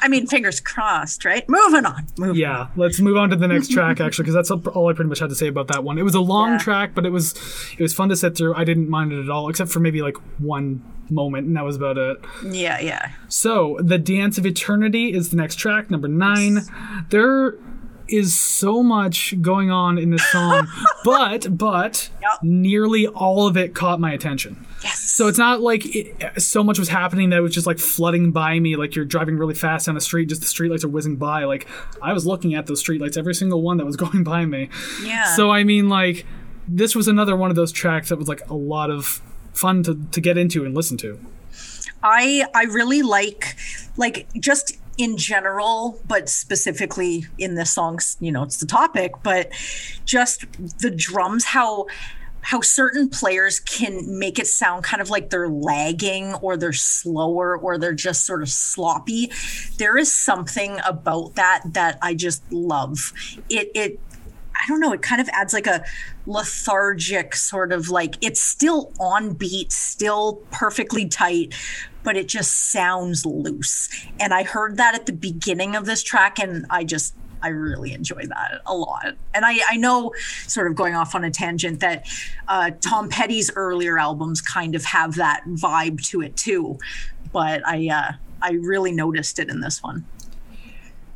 I mean, fingers crossed, right? Moving on. Moving Yeah, let's move on to the next track [LAUGHS] actually, because that's all I pretty much had to say about that one. It was a long Yeah. track, but it was it was fun to sit through. I didn't mind it at all, except for maybe like one moment, and that was about it. Yeah, yeah. So, The Dance of Eternity is the next track, number nine. There is so much going on in this song, [LAUGHS] but but Yep. nearly all of it caught my attention. Yes. So it's not like it, so much was happening that it was just like flooding by me, like you're driving really fast down the street, just the streetlights are whizzing by. Like I was looking at those streetlights, every single one that was [LAUGHS] going by me. Yeah. So I mean, like this was another one of those tracks that was like a lot of fun to, to get into and listen to. I I really like like just in general, but specifically in this song, you know, it's the topic, but just the drums, how how certain players can make it sound kind of like they're lagging or they're slower or they're just sort of sloppy. There is something about that that I just love. It it I don't know, it kind of adds like a lethargic sort of like it's still on beat, still perfectly tight, but it just sounds loose. And I heard that at the beginning of this track and I just I really enjoy that a lot. And I, I know, sort of going off on a tangent, that uh, Tom Petty's earlier albums kind of have that vibe to it too. But I uh, I really noticed it in this one.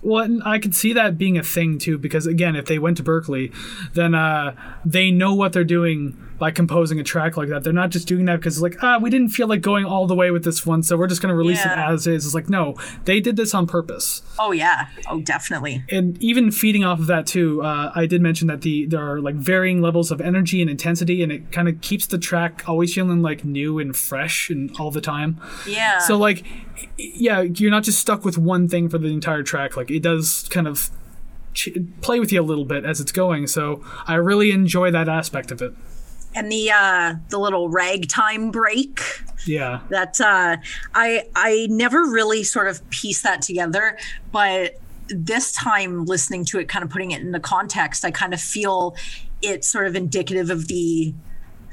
Well, I could see that being a thing too, because again, if they went to Berklee, then uh, they know what they're doing by composing a track like that. They're not just doing that because like ah, we didn't feel like going all the way with this one, so we're just gonna release Yeah. it as is. It's like no, they did this on purpose. Oh yeah, oh definitely. and even feeding off of that too, uh, I did mention that the there are like varying levels of energy and intensity, and it kind of keeps the track always feeling like new and fresh and all the time. Yeah. So like, yeah, you're not just stuck with one thing for the entire track. Like it does kind of ch- play with you a little bit as it's going. So I really enjoy that aspect of it. And the uh the little ragtime break Yeah. that uh i i never really sort of pieced that together but this time listening to it kind of putting it in the context i kind of feel it's sort of indicative of the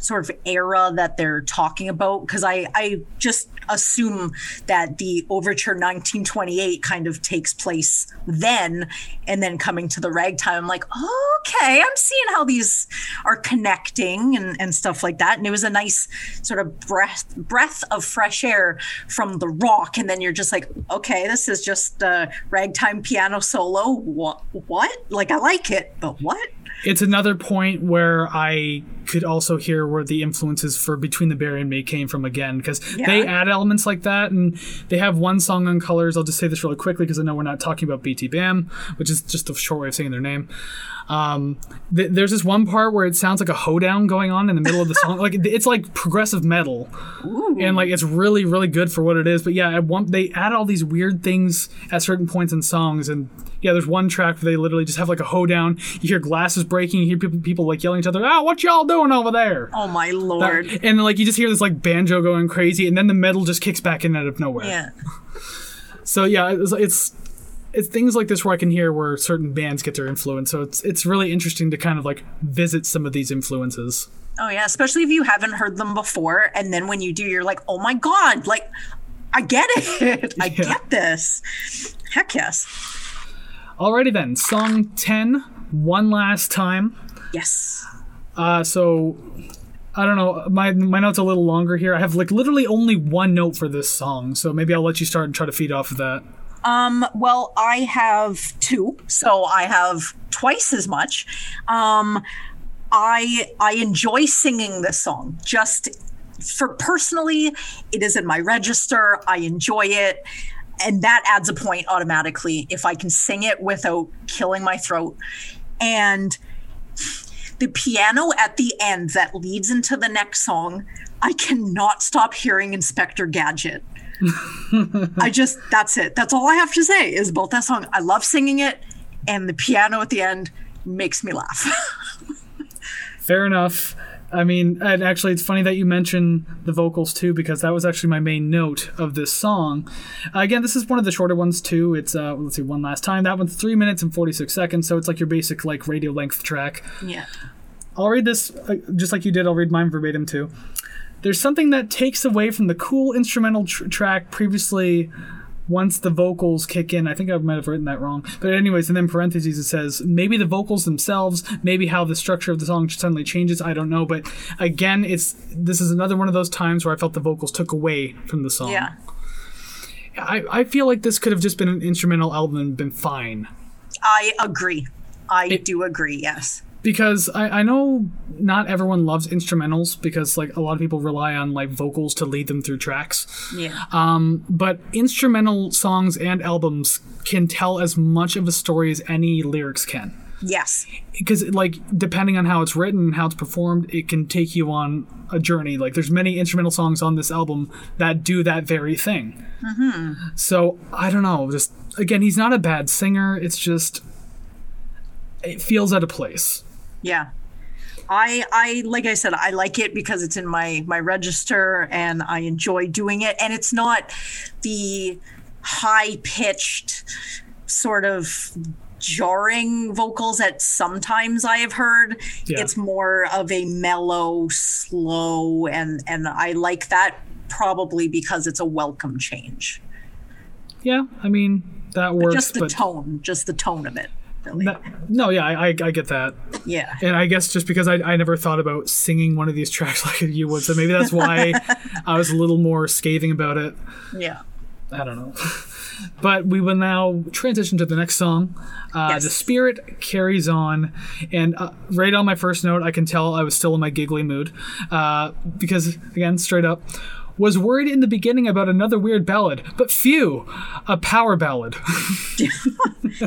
sort of era that they're talking about because I, I just assume that the overture 1928 kind of takes place then and then coming to the ragtime. I'm like okay I'm seeing how these are connecting and, and stuff like that. And it was a nice sort of breath breath of fresh air from the rock. And then you're just like okay this is just a ragtime piano solo. What what? Like I like it but what It's another point where I could also hear where the influences for Between the Buried and Me came from again, because they add elements like that, and they have one song on Colors. I'll just say this really quickly because I know we're not talking about BT Bam, which is just a short way of saying their name. Um, th- there's this one part where it sounds like a hoedown going on in the middle of the song, [LAUGHS] like it's like progressive metal, and like it's really really good for what it is. But yeah, at one they add all these weird things at certain points in songs, and yeah, there's one track where they literally just have like a hoedown. You hear glasses breaking, you hear people people like yelling at each other, "Ah, what y'all doing over there?" oh my That- lord and like you just hear this like banjo going crazy, and then the metal just kicks back in out of nowhere. yeah [LAUGHS] So yeah, it's, it's it's things like this where I can hear where certain bands get their influence. So it's it's really interesting to kind of like visit some of these influences. Oh yeah, especially if you haven't heard them before, and then when you do, you're like, "Oh my god!" Like, I get it. [LAUGHS] I Yeah. get this. Heck yes, Alrighty then, song 10, One Last Time. yes. Uh, so I don't know. My my note's a little longer here. I have like literally only one note for this song, so maybe I'll let you start and try to feed off of that. Um, well, I have two, so I have twice as much. Um, I I enjoy singing this song. Just for personally, it is in my register. I enjoy it. And that adds a point automatically if I can sing it without killing my throat. And the piano at the end that leads into the next song, I cannot stop hearing Inspector Gadget. I just that's it. That's all I have to say is about that song. I love singing it, and the piano at the end makes me laugh. [LAUGHS] Fair enough. I mean, and actually, it's funny that you mention the vocals too, because that was actually my main note of this song. Uh, again, this is one of the shorter ones too. It's uh, let's see, one last time. That one's three minutes and forty six seconds, so it's like your basic like radio length track. yeah. I'll read this uh, just like you did. I'll read mine verbatim too. There's something that takes away from the cool instrumental tr- track previously. Once the vocals kick in, I think I might have written that wrong. But anyways, and then parentheses it says maybe the vocals themselves, maybe how the structure of the song suddenly changes. I don't know. But again, it's this is another one of those times where I felt the vocals took away from the song. Yeah. I, I feel like this could have just been an instrumental album and been fine. I agree. I do agree, yes. Because I, I know not everyone loves instrumentals because like a lot of people rely on like vocals to lead them through tracks. Yeah. um, but instrumental songs and albums can tell as much of a story as any lyrics can. Yes. because like depending on how it's written and how it's performed it can take you on a journey. Like there's many instrumental songs on this album that do that very thing. So i don't know just again he's not a bad singer it's just it feels out of place Yeah. I I like I said I like it because it's in my my register and I enjoy doing it and it's not the high pitched sort of jarring vocals that sometimes I have heard. Yeah. It's more of a mellow, slow and and I like that probably because it's a welcome change. Yeah, I mean that works. just the but tone, just the tone of it. Really. that- no, yeah, I, I I get that, yeah. and I guess just because I, I never thought about singing one of these [LAUGHS] tracks like you would, so maybe that's why I was a little more scathing about it. Yeah. I don't know. [LAUGHS] But we will now transition to the next song. Uh, Yes. The Spirit Carries On. And uh, right on my first note, I can tell I was still in my giggly mood. Uh, because, again, straight up, was worried in the beginning about another weird ballad, but phew, a power ballad. [LAUGHS]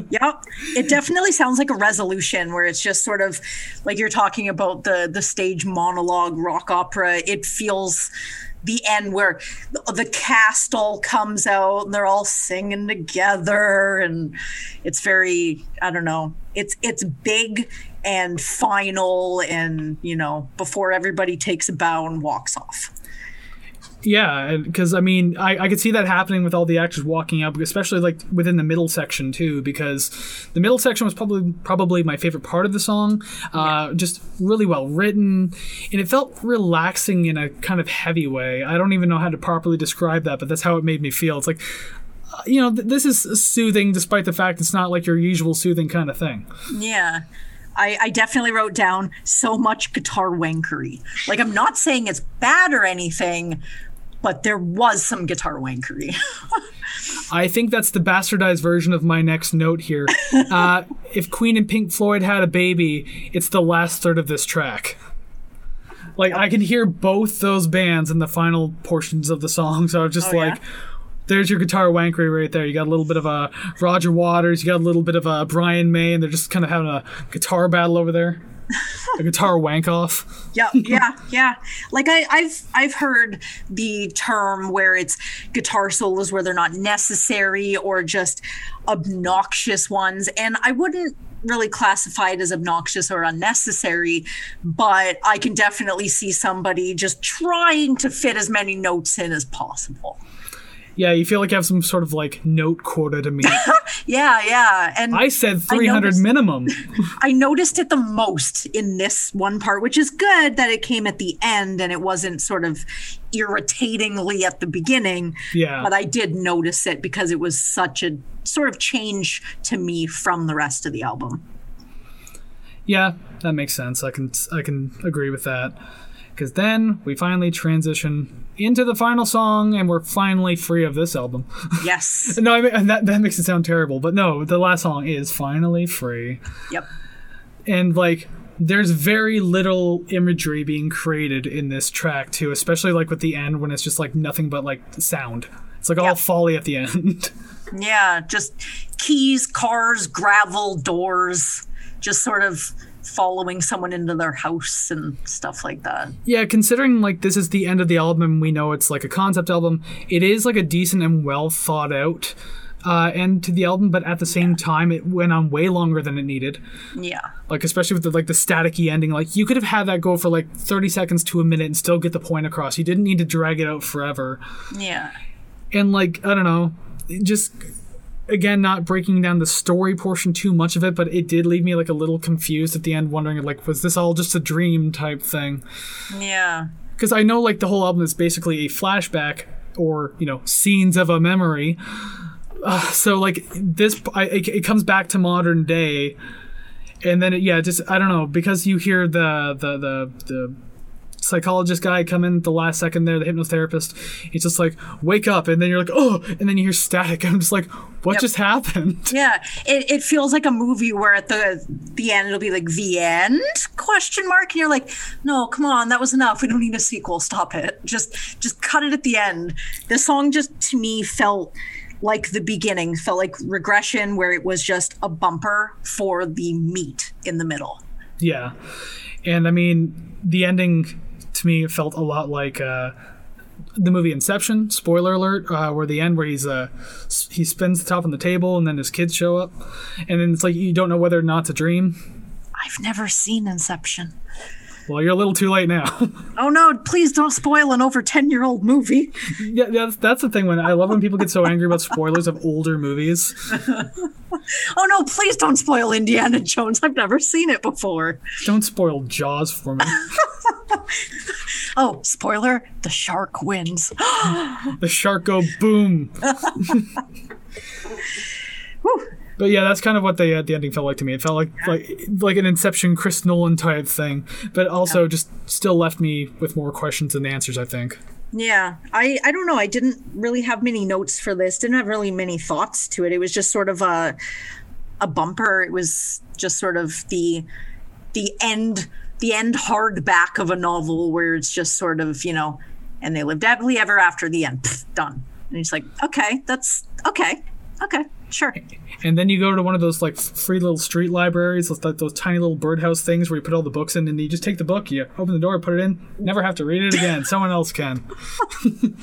Yep. It definitely sounds like a resolution where it's just sort of like you're talking about the the stage monologue rock opera. It feels the end where the, cast all comes out and they're all singing together and it's very I don't know. It's it's big and final and you know before everybody takes a bow and walks off Yeah, because I mean, I, I could see that happening with all the actors walking up, especially like within the middle section too, because the middle section was probably probably my favorite part of the song. Uh, just really well written, and it felt relaxing in a kind of heavy way. I don't even know how to properly describe that, but that's how it made me feel. It's like. uh, You know, th- this is soothing, despite the fact it's not like your usual soothing kind of thing. Yeah. I, I definitely wrote down so much guitar wankery. Like, I'm not saying it's bad or anything, but there was some guitar wankery. [LAUGHS] I think that's the bastardized version of my next note here. Uh, if Queen and Pink Floyd had a baby, it's the last third of this track. Like I can hear both those bands in the final portions of the song, so I'm just Oh, yeah? like, there's your guitar wankery right there. You got a little bit of a Roger Waters, you got a little bit of a Brian May, and they're just kind of having a guitar battle over there, a guitar wank off. yeah, yeah, yeah. Like I, I've I've heard the term where it's guitar solos where they're not necessary or just obnoxious ones, and I wouldn't really classify it as obnoxious or unnecessary, but I can definitely see somebody just trying to fit as many notes in as possible. Yeah, you feel like you have some sort of like note quota to meet. [LAUGHS] Yeah, yeah, and I said 300 noticed- minimum. [LAUGHS] I noticed it the most in this one part, which is good that it came at the end and it wasn't sort of irritatingly at the beginning. Yeah. But I did notice it because it was such a sort of change to me from the rest of the album. Yeah, that makes sense. I can I can agree with that. Because then we finally transition into the final song, and we're finally free of this album. [LAUGHS] Yes. no, I mean, and that that makes it sound terrible, but no, the last song is finally free, yep. and like there's very little imagery being created in this track too, especially like with the end when it's just like nothing but like sound. It's like all Yep. Foley at the end. [LAUGHS] Yeah, just keys, cars, gravel, doors, just sort of following someone into their house and stuff like that. Yeah, considering like this is the end of the album and we know it's like a concept album, it is like a decent and well thought out uh, end to the album, but at the same time, it went on way longer than it needed. Yeah. Like especially with the like the staticky ending, like you could have had that go for like thirty seconds to a minute and still get the point across. You didn't need to drag it out forever. Yeah. And like I don't know, just again not breaking down the story portion too much of it, but it did leave me like a little confused at the end, wondering like was this all just a dream type thing? Yeah. because I know like the whole album is basically a flashback or you know scenes of a memory. Uh, so like this, I, it, it comes back to modern day, and then it, yeah, just I don't know because you hear the the the the psychologist guy come in the last second there, the hypnotherapist. He's just like wake up, and then you're like oh, and then you hear static. [LAUGHS] I'm just like what Yep. just happened? Yeah, it, it feels like a movie where at the the end it'll be like the end question mark, and you're like, no, come on, that was enough. We don't need a sequel. Stop it. Just just cut it at the end. This song just to me felt like the beginning, felt like regression, where it was just a bumper for the meat in the middle. Yeah, and I mean the ending to me felt a lot like uh, the movie Inception. Spoiler alert! Uh, where the end where he's uh he spins the top on the table and then his kids show up, and then it's like you don't know whether or not it's a dream. I've never seen Inception. Well, you're a little too late now. [LAUGHS] Oh no, please don't spoil an over 10 year old movie. yeah, that's that's the thing. When I love when people get so angry about spoilers of older movies. [LAUGHS] Oh no, please don't spoil Indiana Jones. I've never seen it before. Don't spoil Jaws for me. [LAUGHS] Oh, spoiler the shark wins. [GASPS] the shark go boom. But yeah, that's kind of what the uh, the ending felt like to me. It felt like like like an Inception, Chris Nolan type thing, but also just still left me with more questions than answers. I think. Yeah, I I don't know. I didn't really have many notes for this. Didn't have really many thoughts to it. It was just sort of a a bumper. It was just sort of the the end the end hardback of a novel where it's just sort of you know, and they lived happily ever after. The end, Pfft, done. And it's like, okay, that's okay, okay. Sure. And then you go to one of those like free little street libraries, those, those tiny little birdhouse things where you put all the books in, and you just take the book, you open the door, put it in, never have to read it again. [LAUGHS] Someone else can. [LAUGHS]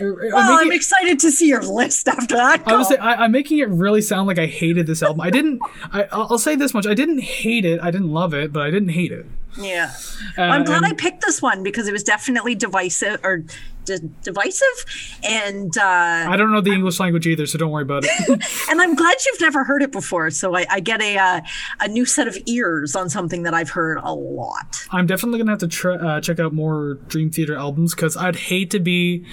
Well, I'm excited to see your list after that. I was say, I, I'm making it really sound like I hated this album. I didn't. I, I'll I'll say this much: I didn't hate it. I didn't love it, but I didn't hate it. Yeah. Uh, I'm glad I picked this one because it was definitely divisive or d- divisive and uh I don't know the English language either, so don't worry about it. [LAUGHS] and I'm glad you've never heard it before so I, I get a uh, a new set of ears on something that I've heard a lot. I'm definitely gonna have to try, uh, check out more Dream Theater albums because I'd hate to be.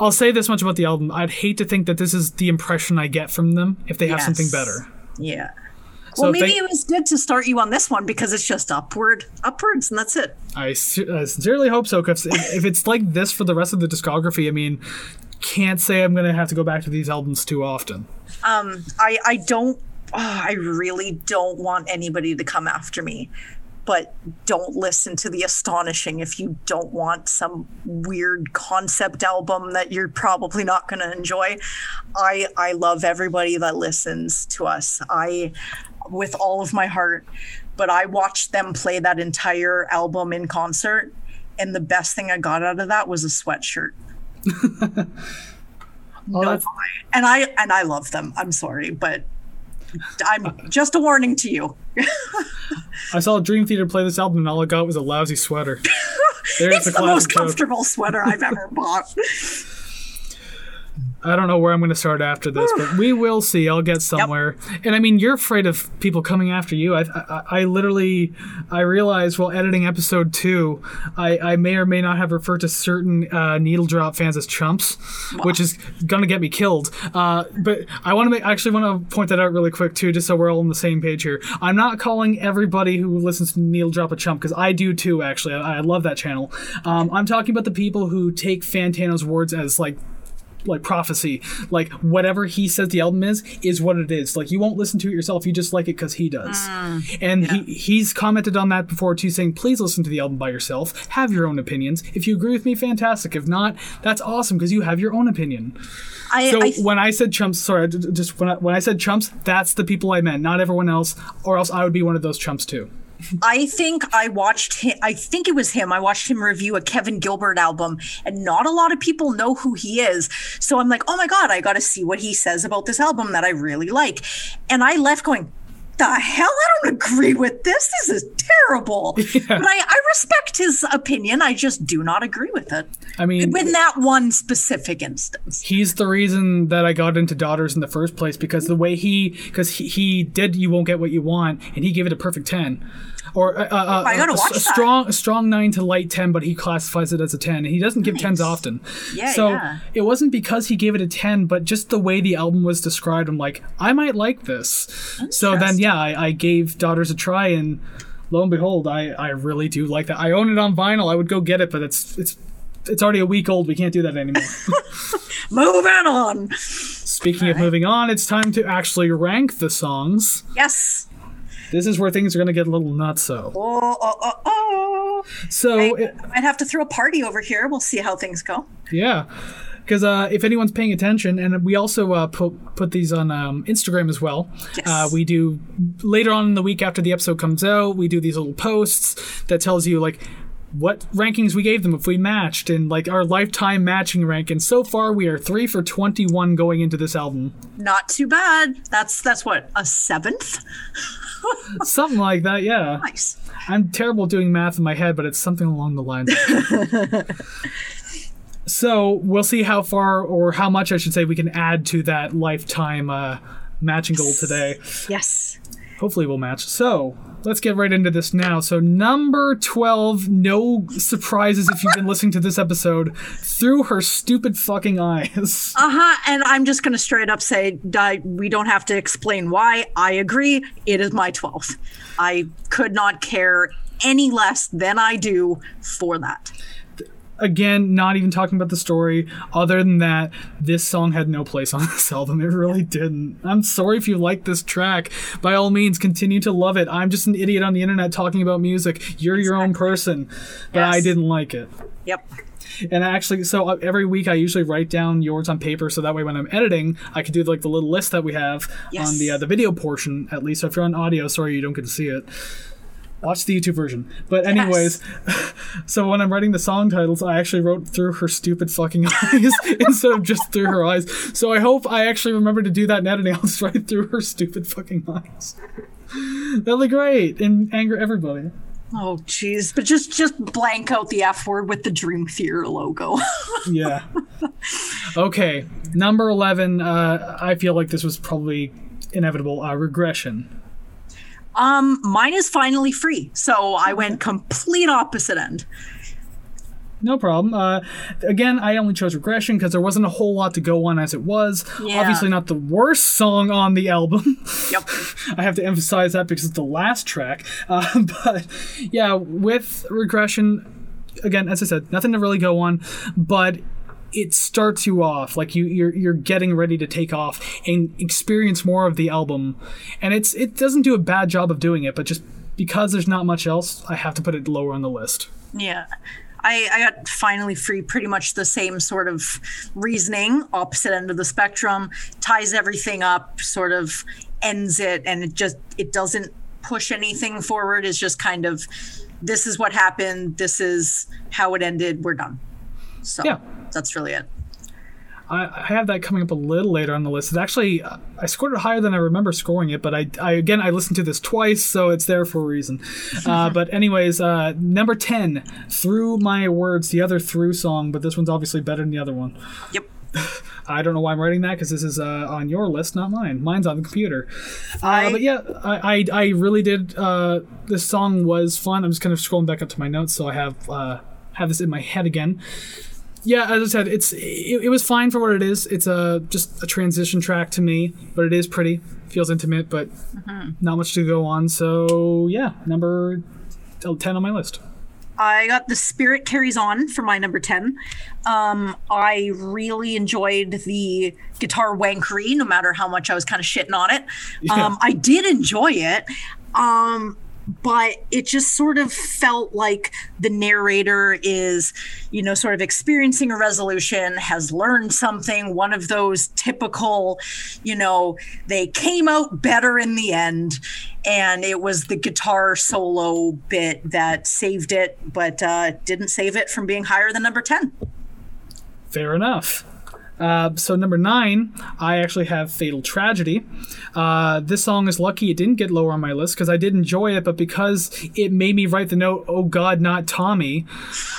I'll say this much about the album: I'd hate to think that this is the impression I get from them if they have something better. Yeah. Well, maybe it was good to start you on this one because it's just upward, upwards, and that's it. I, I sincerely hope so. Because if, if it's like this for the rest of the discography, I mean, can't say I'm gonna have to go back to these albums too often. Um, I I don't. oh, I really don't want anybody to come after me, but don't listen to the astonishing if you don't want some weird concept album that you're probably not going to enjoy. I I love everybody that listens to us. I with all of my heart, but I watched them play that entire album in concert, and the best thing I got out of that was a sweatshirt. [LAUGHS] Oh, no lie. and I and I love them. I'm sorry, but I'm [LAUGHS] just a warning to you. [LAUGHS] I saw Dream Theater play this album, and all I got was a lousy sweater. There's It's the the most joke. comfortable sweater I've ever bought. I don't know where I'm going to start after this, but we will see. I'll get somewhere. And I mean, you're afraid of people coming after you. I, I, I literally, I realized while editing episode two, I, I may or may not have referred to certain uh, needle drop fans as chumps, which is going to get me killed. Uh, but I want to make, actually want to point that out really quick too, just so we're all on the same page here. I'm not calling everybody who listens to needle drop a chump because I do too. Actually, I, I love that channel. Um, I'm talking about the people who take Fantano's words as like like prophecy. Like whatever he says the album is is what it is. Like you won't listen to it yourself. You just like it because he does. Mm, and he he's commented on that before too saying please listen to the album by yourself. Have your own opinions. If you agree with me fantastic. If not that's awesome because you have your own opinion. I, so I when i said chumps sorry I d- d- just when I, when I said chumps that's the people i meant not everyone else or else i would be one of those chumps too I think I watched him. I think it was him. I watched him review a Kevin Gilbert album, and not a lot of people know who he is. So I'm like, oh my god, I got to see what he says about this album that I really like. And I left going, the hell? I don't agree with this. This is terrible. [LAUGHS] But I, I respect his opinion. I just do not agree with it. i mean In that one specific instance. he's the reason that I got into Daughters in the first place because the way he because he, he did you won't get what you want and he gave it a perfect ten or uh, uh, I gotta a, watch a strong a strong nine to light ten but he classifies it as a ten and he doesn't give tens often Yeah, so yeah. it wasn't because he gave it a ten but just the way the album was described I'm like I might like this so then yeah I, I gave Daughters a try and lo and behold I I really do like that I own it on vinyl I would go get it but it's it's it's already a week old we can't do that anymore. [LAUGHS] [LAUGHS] Moving on. Speaking of moving on, it's time to actually rank the songs. Yes. This is where things are going to get a little nutso. Oh, oh, oh, oh. So, I it- might have to throw a party over here. We'll see how things go. yeah. Because uh, if anyone's paying attention, and we also uh, put put these on um, Instagram as well. Yes. Uh, we do later on in the week after the episode comes out. We do these little posts that tells you like what rankings we gave them if we matched and like our lifetime matching rank. And so far we are three for twenty one going into this album, Not too bad. That's that's what a seventh. [LAUGHS] something like that. Yeah. Nice. I'm terrible doing math in my head, but it's something along the lines. [LAUGHS] so we'll see how far or how much I should say we can add to that lifetime uh, matching goal today. Yes. Hopefully we'll match. So let's get right into this now. So number twelve, no surprises if you've been [LAUGHS] listening to this episode, through her stupid fucking eyes. Uh huh. And I'm just gonna straight up say, I, we don't have to explain why. I agree. It is my twelfth. I could not care any less than I do for that. Again, not even talking about the story. Other than that, this song had no place on [LAUGHS] this album. It really didn't. I'm sorry if you like this track. By all means, continue to love it. I'm just an idiot on the internet talking about music. You're your own person, but I didn't like it. Yep. And actually, so uh, every week I usually write down yours on paper, so that way when I'm editing, I could do like the little list that we have Yes. on the uh, the video portion at least. So if you're on audio, sorry you don't get to see it. Watch the YouTube version. But anyways, [LAUGHS] so when I'm writing the song titles, I actually wrote through her stupid fucking [LAUGHS] eyes [LAUGHS] instead of just through her eyes. So I hope I actually remember to do that in editing. I'll just write through her stupid fucking eyes. That'll be great and anger everybody. Oh, jeez. But just just blank out the F word with the Dream Theater logo. yeah. Okay, number eleven. Uh, I feel like this was probably inevitable. Uh, regression. Um, mine is finally free, so I went complete opposite end. No problem. Uh, again, I only chose regression because there wasn't a whole lot to go on as it was. Yeah. Obviously, not the worst song on the album. Yep. [LAUGHS] I have to emphasize that because it's the last track. Uh, [LAUGHS] but yeah, with regression, again, as I said, nothing to really go on, but it starts you off like you you're you're getting ready to take off and experience more of the album, and it's it doesn't do a bad job of doing it, but just because there's not much else, I have to put it lower on the list. Yeah. I, I got finally free pretty much the same sort of reasoning, opposite end of the spectrum, ties everything up, sort of ends it, and it just it doesn't push anything forward. It's just kind of this is what happened, this is how it ended, we're done. So Yeah. That's really it. I, I have that coming up a little later on the list. It's actually uh, I scored it higher than I remember scoring it, but I, I again I listened to this twice, so it's there for a reason. Uh, [LAUGHS] but anyways, uh, number ten, "Through My Words," the other "Through" song, but this one's obviously better than the other one. Yep. [LAUGHS] I don't know why I'm writing that because this is uh, on your list, not mine. Mine's on the computer. Uh, but yeah, I, I, I really did. Uh, this song was fun. I'm just kind of scrolling back up to my notes, so I have uh, have this in my head again. Yeah, as I said, it's it, it was fine for what it is. It's a just a transition track to me, but it is pretty. Feels intimate, but not much to go on. So yeah, number ten on my list. I got the Spirit Carries On for my number 10. Um, I really enjoyed the guitar wankery, no matter how much I was kind of shitting on it. Yeah. Um, I did enjoy it. Um, but it just sort of felt like the narrator is, you know, sort of experiencing a resolution, has learned something, one of those typical, you know, they came out better in the end. And it was the guitar solo bit that saved it, but uh, didn't save it from being higher than number 10. Fair enough. Uh, so number nine, I actually have "Fatal Tragedy." Uh, this song is lucky it didn't get lower on my list because I did enjoy it, but because it made me write the note "Oh God, not Tommy,"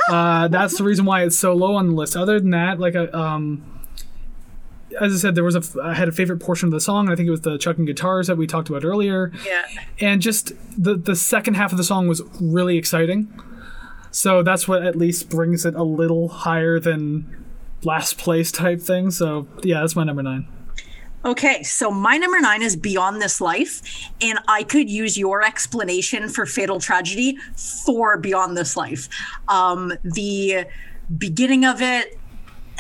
uh, [LAUGHS] that's the reason why it's so low on the list. Other than that, like a, um, as I said, there was a I had a favorite portion of the song. and I think it was the chucking guitars that we talked about earlier Yeah. and just the the second half of the song was really exciting. So that's what at least brings it a little higher than last place type thing. So yeah, that's my number nine. Okay, so my number nine is Beyond This Life, and I could use your explanation for Fatal Tragedy for Beyond This Life. Um, the beginning of it,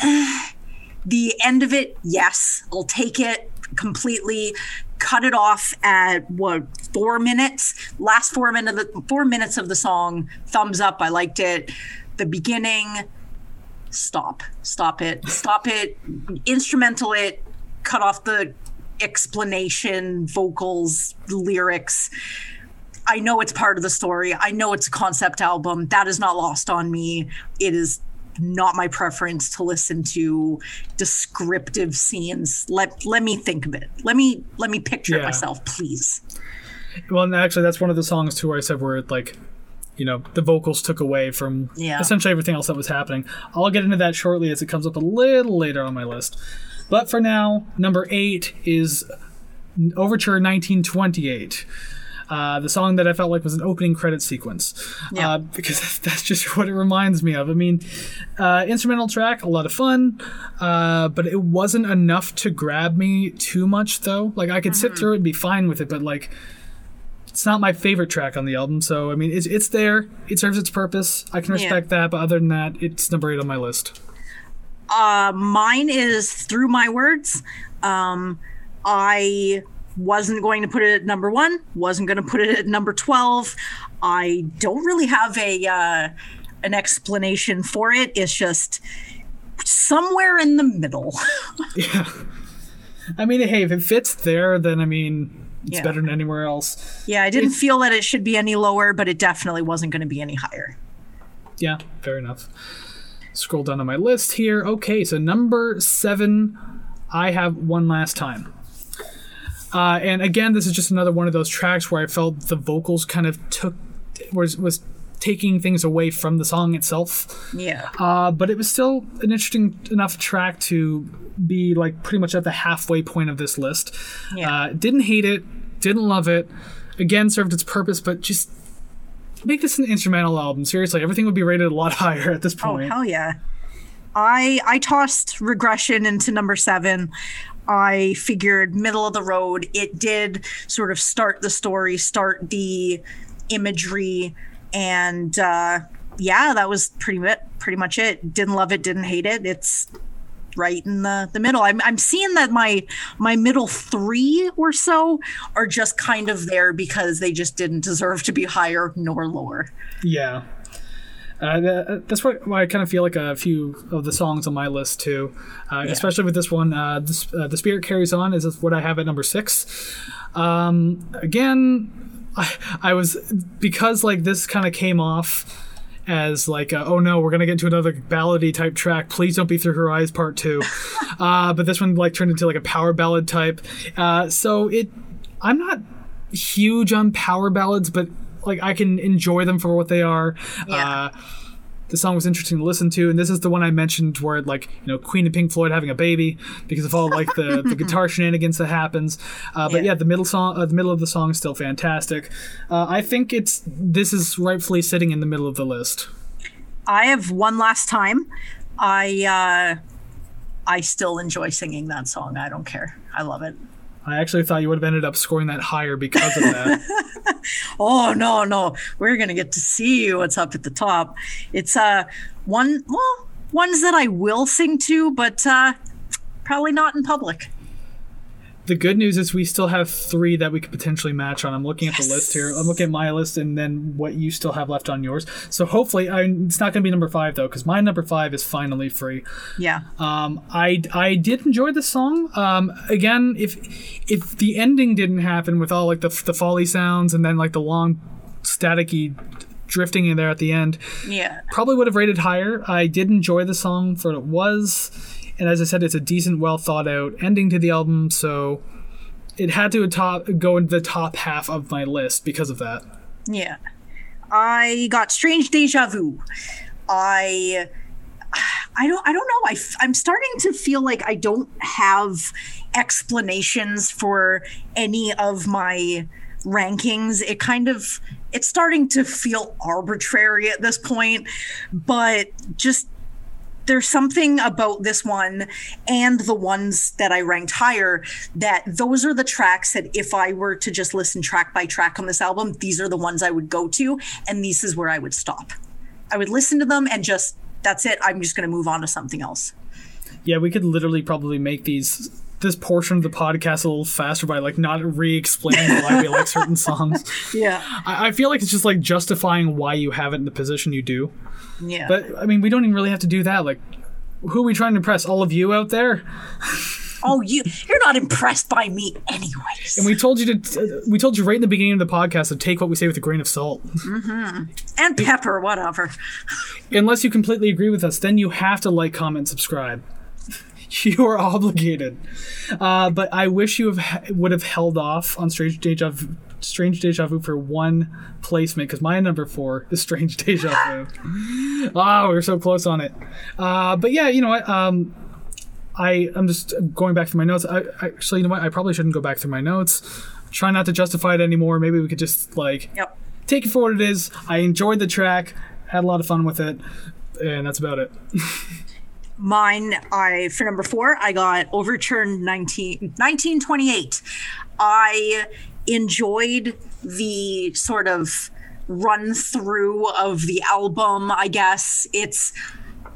[SIGHS] the end of it, yes, I'll take it completely. Cut it off at what four minutes? Last four minutes of the four minutes of the song. Thumbs up. I liked it. The beginning. Stop. Stop it. Stop it. Instrumental it. Cut off the explanation, vocals, lyrics. I know it's part of the story. I know it's a concept album. That is not lost on me. It is not my preference to listen to descriptive scenes. Let let me think of it. Let me let me picture it myself, please. Well, and actually, that's one of the songs too where I said where it like, you know, the vocals took away from Yeah. essentially everything else that was happening. I'll get into that shortly as it comes up a little later on my list. But for now, number eight is Overture 1928. Uh, the song that I felt like was an opening credit sequence. Yeah. Uh, because [LAUGHS] that's just what it reminds me of. I mean, uh, instrumental track, a lot of fun, uh, but it wasn't enough to grab me too much, though. Like, I could sit through it and be fine with it, but, like, it's not my favorite track on the album. So I mean, it's it's there. It serves its purpose. I can Yeah. respect that. But other than that, it's number eight on my list. Uh, mine is through my words. Um, I wasn't going to put it at number one. Wasn't going to put it at number twelve. I don't really have a uh, an explanation for it. It's just somewhere in the middle. [LAUGHS] [LAUGHS] Yeah. I mean, hey, if it fits there, then I mean, it's Yeah. better than anywhere else. yeah, I didn't feel that it should be any lower, but it definitely wasn't going to be any higher. Yeah, fair enough. Scroll down on my list here. Okay, so number seven, I have one last time. Uh, and again, this is just another one of those tracks where I felt the vocals kind of took was was taking things away from the song itself. Yeah. Uh, but it was still an interesting enough track to be like pretty much at the halfway point of this list. Yeah. Uh, didn't hate it, didn't love it. Again, served its purpose, but just make this an instrumental album. Seriously, everything would be rated a lot [LAUGHS] higher at this point. Oh hell yeah! I I tossed regression into number seven. I figured middle of the road. It did sort of start the story, start the imagery, and uh, yeah, that was pretty much pretty much it. Didn't love it, didn't hate it. It's right in the, the middle. I'm, I'm seeing that my my middle three or so are just kind of there because they just didn't deserve to be higher nor lower. Yeah. Uh, tha- that's why, why I kind of feel like a few of the songs on my list too, uh, especially with this one. Uh, this, uh, the spirit carries on is what I have at number six. Um, again, I, I was because like this kind of came off as like uh, oh no we're gonna get into another ballady type track. Please don't be through her eyes part two. [LAUGHS] Uh, but this one like turned into like a power ballad type. Uh, so it i'm not huge on power ballads but like i can enjoy them for what they are. Yeah. uh, the song was interesting to listen to, and this is the one I mentioned where like you know Queen and Pink Floyd having a baby because of all like the, the [LAUGHS] guitar shenanigans that happens. Uh, but Yeah. yeah, the middle song, uh, the middle of the song is still fantastic. Uh, I think it's this is rightfully sitting in the middle of the list. I have one last time. I uh I still enjoy singing that song. I don't care. I love it. I actually thought you would have ended up scoring that higher because of that. [LAUGHS] Oh no, no. We're gonna get to see what's up at the top. It's uh one well, ones that I will sing to, but uh probably not in public. The good news is we still have three that we could potentially match on. I'm looking at the list here. I'm looking at my list and then what you still have left on yours. So hopefully, I, it's not going to be number five though, because my number five is finally free. Yeah. Um, I I did enjoy the song. Um, again, if if the ending didn't happen with all like the the Foley sounds and then like the long staticky drifting in there at the end, Yeah. probably would have rated higher. I did enjoy the song for what it was, and as I said, it's a decent, well thought out ending to the album. So it had to top go into the top half of my list because of that. Yeah. I got strange deja vu. I I don't I don't know. I f- I'm starting to feel like I don't have explanations for any of my rankings. It kind of it's starting to feel arbitrary at this point, but just there's something about this one and the ones that I ranked higher that those are the tracks that if I were to just listen track by track on this album, these are the ones I would go to, and this is where I would stop. I would listen to them and just that's it. I'm just going to move on to something else. Yeah, we could literally probably make these this portion of the podcast a little faster by like not re-explaining why we like certain [LAUGHS] songs. Yeah. I, I feel like it's just like justifying why you have it in the position you do. Yeah. But I mean, we don't even really have to do that. Like, who are we trying to impress? All of you out there? [LAUGHS] oh, you you're not impressed by me anyways. And we told you to. Uh, we told you right in the beginning of the podcast to take what we say with a grain of salt. and pepper, whatever. Unless you completely agree with us, then you have to like, comment, subscribe. [LAUGHS] You are obligated. Uh, but I wish you have would have held off on Strange Deja Strange Deja Vu for one placement because my number four is Strange [LAUGHS] Deja Vu. Ah, we were so close on it. Uh, but yeah, you know what? Um, I I'm just going back through my notes. I, I actually, you know what? I probably shouldn't go back through my notes. Try not to justify it anymore. Maybe we could just like Yep. take it for what it is. I enjoyed the track, had a lot of fun with it, and that's about it. [LAUGHS] Mine, I for number four, I got Overture 19, 1928. I enjoyed the sort of run through of the album, I guess. It's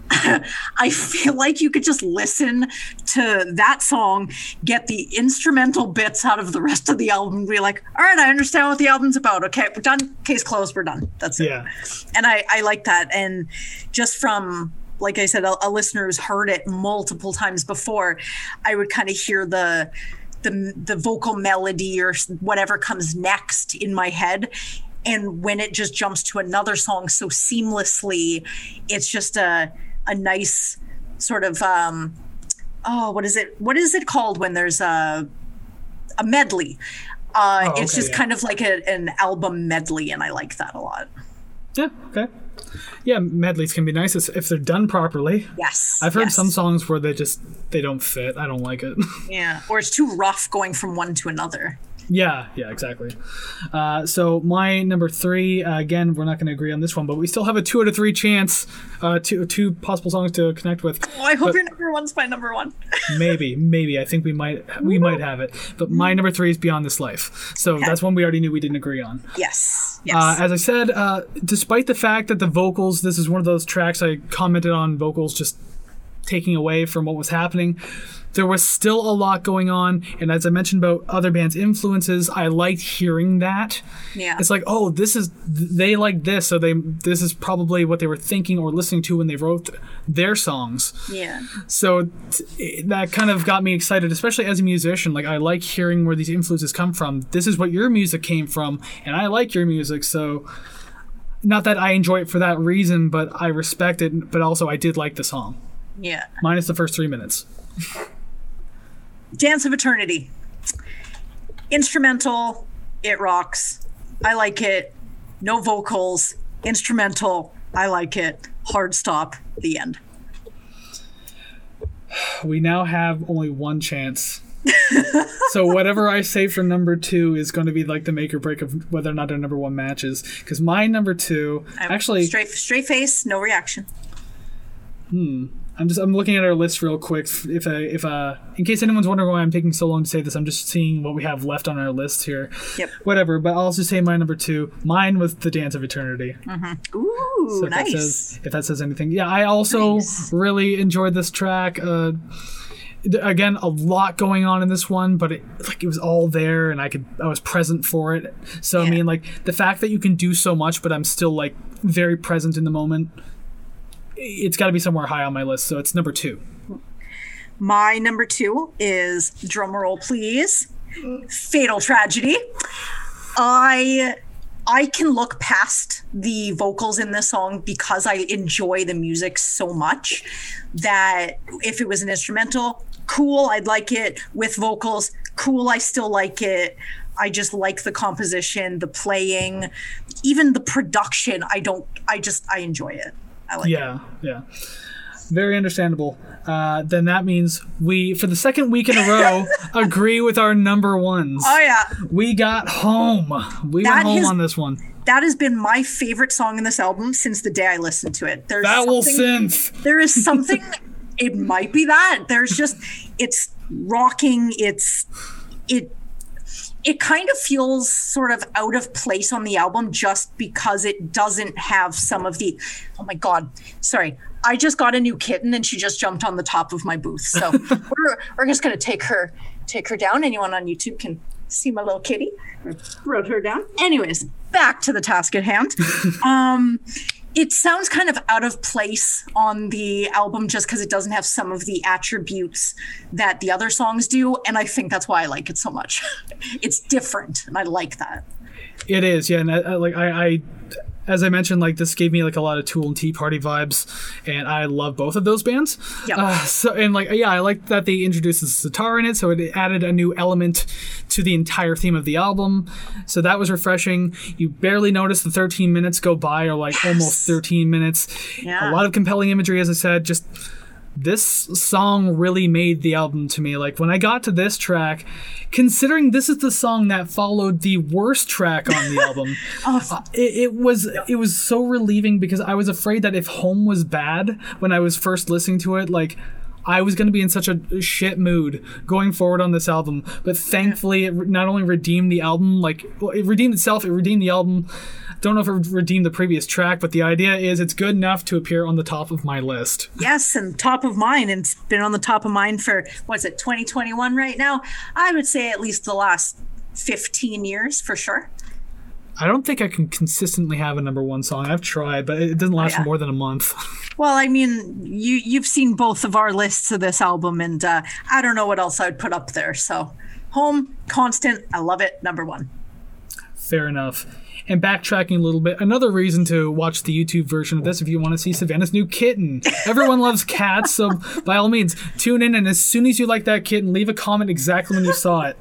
[LAUGHS] I feel like you could just listen to that song, get the instrumental bits out of the rest of the album, and be like, all right, I understand what the album's about. Okay, we're done. Case closed. We're done. That's it. Yeah. And I, I like that. And just from, like I said, a, a listener who's heard it multiple times before, I would kind of hear the, the, the vocal melody or whatever comes next in my head and when it just jumps to another song so seamlessly it's just a a nice sort of um oh what is it what is it called when there's a a medley uh Oh, it's just yeah. kind of like a, an album medley and i like that a lot Yeah. Okay. Yeah, medleys can be nice if they're done properly. yes I've heard yes. some songs where they just they don't fit. I don't like it. [LAUGHS] yeah or it's too rough going from one to another yeah, yeah, exactly. Uh, so my number three, uh, again, we're not going to agree on this one, but we still have a two out of three chance, uh, two two possible songs to connect with. oh i hope But- your number one's my number one [LAUGHS] maybe, maybe. I think we might we might have it. But my number three is Beyond This Life. So that's one we already knew we didn't agree on. yes yes Uh, as I said, uh, despite the fact that the vocals, this is one of those tracks I commented on vocals just taking away from what was happening. There was still a lot going on, and as I mentioned about other bands' influences, I liked hearing that. yeah It's like, oh, this is they like this, so they this is probably what they were thinking or listening to when they wrote their songs. yeah So t- that kind of got me excited, especially as a musician. Like I like hearing where these influences come from. This is what your music came from, and I like your music. So not that I enjoy it for that reason, but I respect it. But also, I did like the song, yeah minus the first three minutes. Dance of Eternity. Instrumental, it rocks. I like it. No vocals, instrumental, I like it. Hard stop, the end. We now have only one chance. [LAUGHS] so whatever I say for number two is going to be like the make or break of whether or not our number one matches. Because my number two, I'm actually, straight straight face, no reaction. Hmm. I'm just I'm looking at our list real quick. If I, if uh, in case anyone's wondering why I'm taking so long to say this, I'm just seeing what we have left on our list here. Yep. Whatever, but I'll just say my number two. Mine was the Dance of Eternity. Ooh, So if nice. That says, if that says anything, yeah. I also Nice. really enjoyed this track. Uh, again, a lot going on in this one, but it like it was all there, and I could I was present for it. So I mean, like the fact that you can do so much, but I'm still like very present in the moment. It's got to be somewhere high on my list, so it's number two. My number two is drumroll please. Fatal Tragedy. I I can look past the vocals in this song because I enjoy the music so much that if it was an instrumental, cool, I'd like it. With vocals, cool, I still like it. I just like the composition, the playing, even the production. I don't I just I enjoy it. I like it. Yeah, yeah. Very understandable. Uh, then that means we, for the second week in a row, [LAUGHS] agree with our number ones. Oh yeah. We got home. We That went home has- on this one. that has been my favorite song in this album since the day I listened to it. There's That will something, synth. there is something it might be that. There's just it's rocking, it's it it kind of feels sort of out of place on the album just because it doesn't have some of the oh my god sorry. I just got a new kitten and she just jumped on the top of my booth. So [LAUGHS] we're, we're just going to take her take her down. Anyone on youtube can see my little kitty. Wrote her down. Anyways back to the task at hand. Um it sounds kind of out of place on the album just because it doesn't have some of the attributes that the other songs do and i think that's why i like it so much [LAUGHS] it's different and i like that It is, yeah. And I, I, like I, I, as I mentioned, like this gave me like a lot of Tool and Tea Party vibes, and I love both of those bands. Yep. Uh, so and like yeah, I like that they introduced the sitar in it, so it added a new element to the entire theme of the album. So that was refreshing. You barely notice the 13 minutes go by, or like almost 13 minutes. Yeah. A lot of compelling imagery, as I said. Just this song really made the album to me. Like when I got to this track, considering this is the song that followed the worst track on the album, [LAUGHS] uh, it, it was it was so relieving because I was afraid that if Home was bad when I was first listening to it, like I was going to be in such a shit mood going forward on this album, but thankfully it not only redeemed the album, like well, it redeemed itself, it redeemed the album. Don't know if it redeemed the previous track, but the idea is it's good enough to appear on the top of my list. Yes, and top of mind, and it's been on the top of mind for what's it, 2021 right now? I would say at least the last 15 years for sure. I don't think I can consistently have a number one song. I've tried, but it doesn't last Oh, yeah. more than a month. [LAUGHS] Well, I mean, you you've seen both of our lists of this album, and uh, I don't know what else I would put up there. So, home constant, I love it. Number one. Fair enough. And backtracking a little bit, another reason to watch the YouTube version of this if you want to see Savannah's new kitten. Everyone loves cats, so by all means, tune in. And as soon as you like that kitten, leave a comment exactly when you saw it.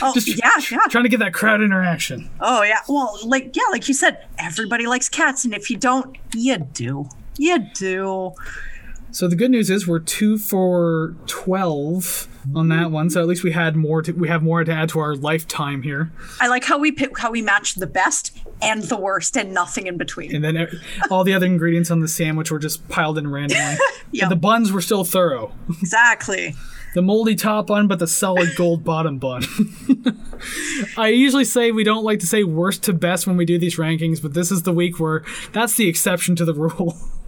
Oh [LAUGHS] Just yeah, yeah. trying to get that crowd interaction. Oh yeah. Well, like yeah, like you said, everybody likes cats, and if you don't, you do. You do. So the good news is we're two for twelve on that one. So at least we had more. To, we have more to add to our lifetime here. I like how we pick how we match the best and the worst, and nothing in between. And then all the other ingredients on the sandwich were just piled in randomly. [LAUGHS] Yep. And the buns were still thorough. exactly. The moldy top bun, but the solid gold bottom bun. [LAUGHS] I usually say we don't like to say worst to best when we do these rankings, but this is the week where that's the exception to the rule. [LAUGHS]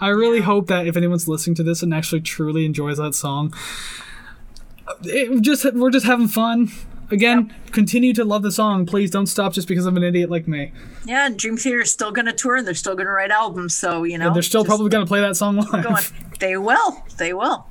I really hope that if anyone's listening to this and actually truly enjoys that song, it just we're just having fun. Again, continue to love the song. Please don't stop just because I'm an idiot like me. Yeah, and Dream Theater is still going to tour, and they're still going to write albums. So you know, They're still probably going to play that song live. going. They will. They will.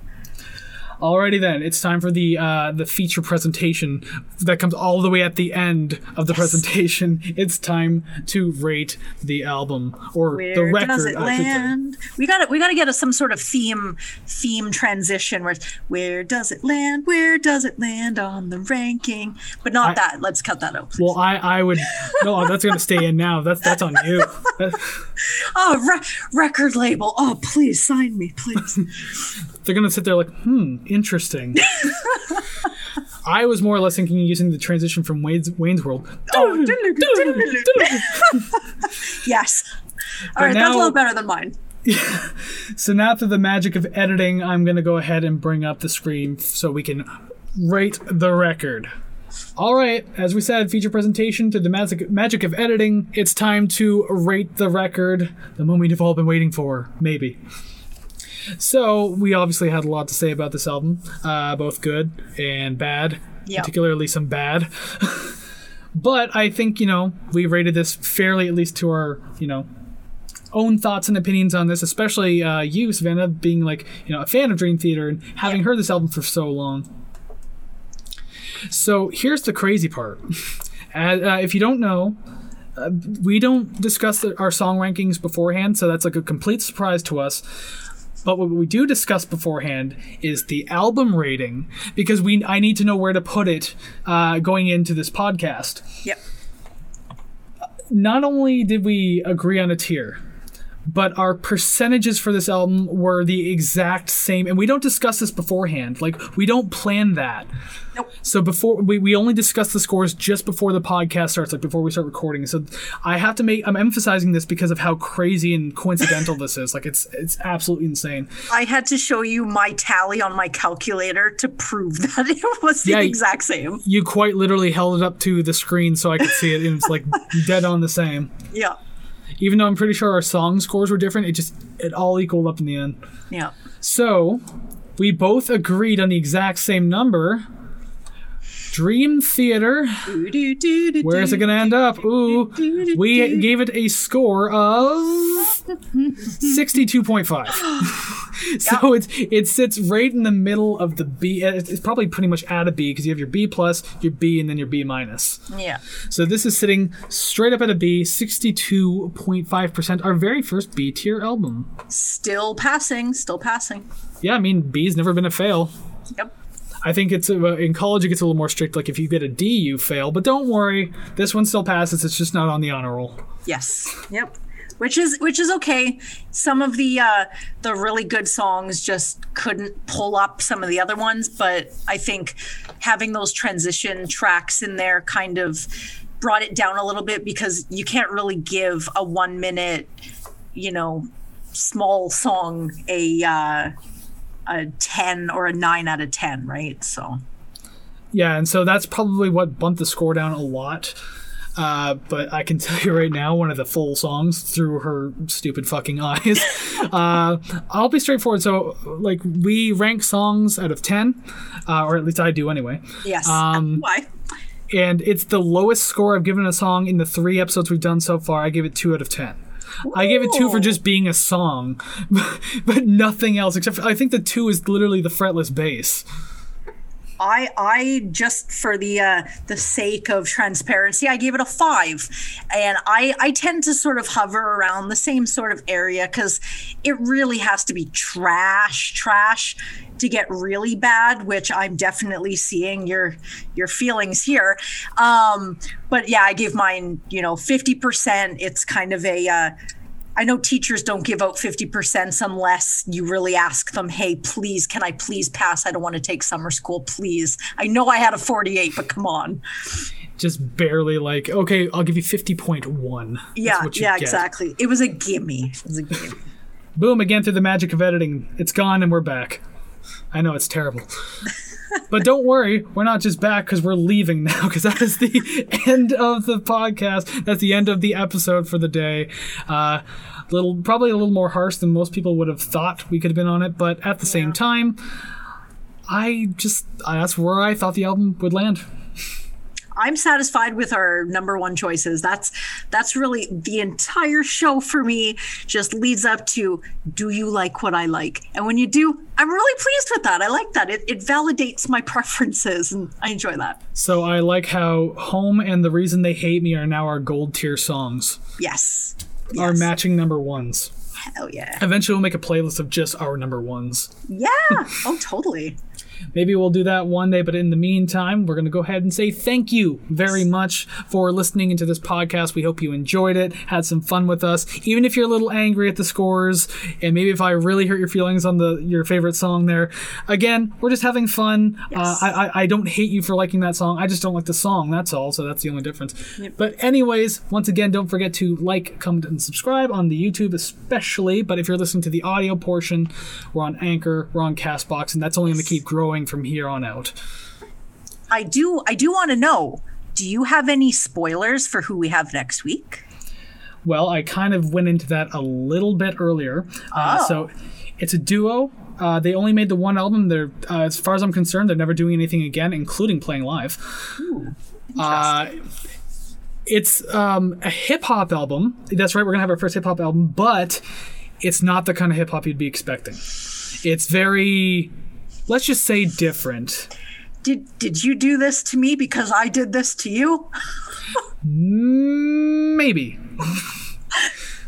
Alrighty then, it's time for the uh, the feature presentation that comes all the way at the end of the presentation. [LAUGHS] It's time to rate the album or Where the record. does it land? We got We got to get a, some sort of theme theme transition. Where where does it land? Where does it land on the ranking? But not I- that. Let's cut that out. please. Well, I I would no, [LAUGHS] that's gonna stay in now. That's that's on you. [LAUGHS] Oh, re- record label. Oh, please sign me, please. They're gonna sit there like, hmm, interesting. [LAUGHS] I was more or less thinking using the transition from Wayne's, Wayne's World. [LAUGHS] Oh, [LAUGHS] yes. All right, that's a little better than mine. So now through the magic of editing, I'm going to go ahead and bring up the screen so we can rate the record. All right, as we said, feature presentation to the magic, magic of editing. It's time to rate the record, the moment you've all been waiting for, maybe. So we obviously had a lot to say about this album, uh, both good and bad, Yeah. particularly some bad. [LAUGHS] but I think you know we rated this fairly, at least to our you know own thoughts and opinions on this, especially uh, you, Savannah, being like you know a fan of Dream Theater and having heard this album for so long. So here's the crazy part. [LAUGHS] Uh, uh, if you don't know, uh, we don't discuss the, our song rankings beforehand, so that's like a complete surprise to us. But what we do discuss beforehand is the album rating because we I need to know where to put it uh, going into this podcast Yep. not only did we agree on a tier, but our percentages for this album were the exact same. And we don't discuss this beforehand. Like, we don't plan that. Nope. So before we, we only discuss the scores just before the podcast starts, like before we start recording. So I have to make I'm emphasizing this because of how crazy and coincidental this is. Like it's it's absolutely insane. I had to show you my tally on my calculator to prove [LAUGHS] that it was the Yeah, exact same. You quite literally held it up to the screen so I could see it, and it's like [LAUGHS] dead on the same. Yeah. Even though I'm pretty sure our song scores were different, it just it all equaled up in the end. Yeah. So, we both agreed on the exact same number. Dream Theater. Where is it going to end up? Ooh, we gave it a score of 62.5. [LAUGHS] so it's it sits right in the middle of the B. It's it's probably pretty much at a B because you have your B plus, your B, and then your B minus. Yeah. So this is sitting straight up at a B, 62.5%. Our very first B tier album. Still passing. Still passing. Yeah, I mean B's never been a fail. Yep. I think it's uh, in college it gets a little more strict. Like if you get a D, you fail. But don't worry, this one still passes. It's just not on the honor roll. Yes. Yep. Which is which is okay. Some of the uh, the really good songs just couldn't pull up some of the other ones, but I think having those transition tracks in there kind of brought it down a little bit because you can't really give a one minute, you know, small song a uh, a 10 or a 9 out of 10, right? So Yeah, and so that's probably what bumped the score down a lot. Uh, but I can [LAUGHS] tell you right now, one of the full songs through her stupid fucking [LAUGHS] eyes. uh, I'll be straightforward. So, like, we rank songs out of 10, uh, or at least I do anyway. yes. Um, [LAUGHS] Why? And it's the lowest score I've given a song in the three episodes we've done so far. I give it 2 out of 10. I gave it 2 for just being a song, [LAUGHS] but nothing else, except for, I think the 2 is literally the fretless bass. I I just for the uh, the sake of transparency, I gave it a five, and I I tend to sort of hover around the same sort of area because it really has to be trash trash to get really bad, which I'm definitely seeing your your feelings here. Um, but yeah, I gave mine you know fifty percent. It's kind of a uh, I know teachers don't give out 50% unless you really ask them, hey, please, can I please pass? I don't want to take summer school, please. I know I had a 48, but come on. Just barely like, okay, I'll give you 50.1. Yeah, yeah, get. exactly. It was a gimme. It was a gimme. Boom, again through the magic of editing. It's gone and we're back. I know it's terrible. [LAUGHS] but don't worry, we're not just back because we're leaving now, because that is the [LAUGHS] end of the podcast. That's the end of the episode for the day. Uh, little, probably a little more harsh than most people would have thought we could have been on it, but at the same time, I just that's where I thought the album would land. I'm satisfied with our number one choices. That's that's really the entire show for me. Just leads up to do you like what I like? And when you do, I'm really pleased with that. I like that. It, it validates my [LAUGHS] preferences, and I enjoy that. So I like how Home and The Reason They Hate Me are now our gold tier songs, Yes. our matching number ones. Hell yeah. Eventually, we'll make a playlist of just our number ones. Yeah. Oh, totally. Maybe we'll do that one day, but in the meantime, we're going to go ahead and say thank you very much for listening into this podcast. We hope you enjoyed it, had some fun with us. Even if you're a little angry at the scores, and maybe if I really hurt your feelings on the your favorite song there, again, we're just having fun. Uh, I, I I don't hate you for liking that song. I just don't like the song. That's all. So that's the only difference. But anyways, once again, don't forget to like, comment, and subscribe on the YouTube, especially. But if you're listening to the audio portion, we're on Anchor, we're on Castbox, and that's only going to keep growing from here on out. I do. I do want to know. Do you have any spoilers for who we have next week? Well, I kind of went into that a little bit earlier. Uh, Oh. so it's a duo. Uh, they only made the one album. They're, uh, as far as I'm concerned, they're never doing anything again, including playing live. Uh, it's um, a hip hop album. That's right. We're gonna have our first hip hop album, but it's not the kind of hip hop you'd be expecting. It's very, let's just say, different. Did Did you do this to me because I did this to you? Mm, Maybe.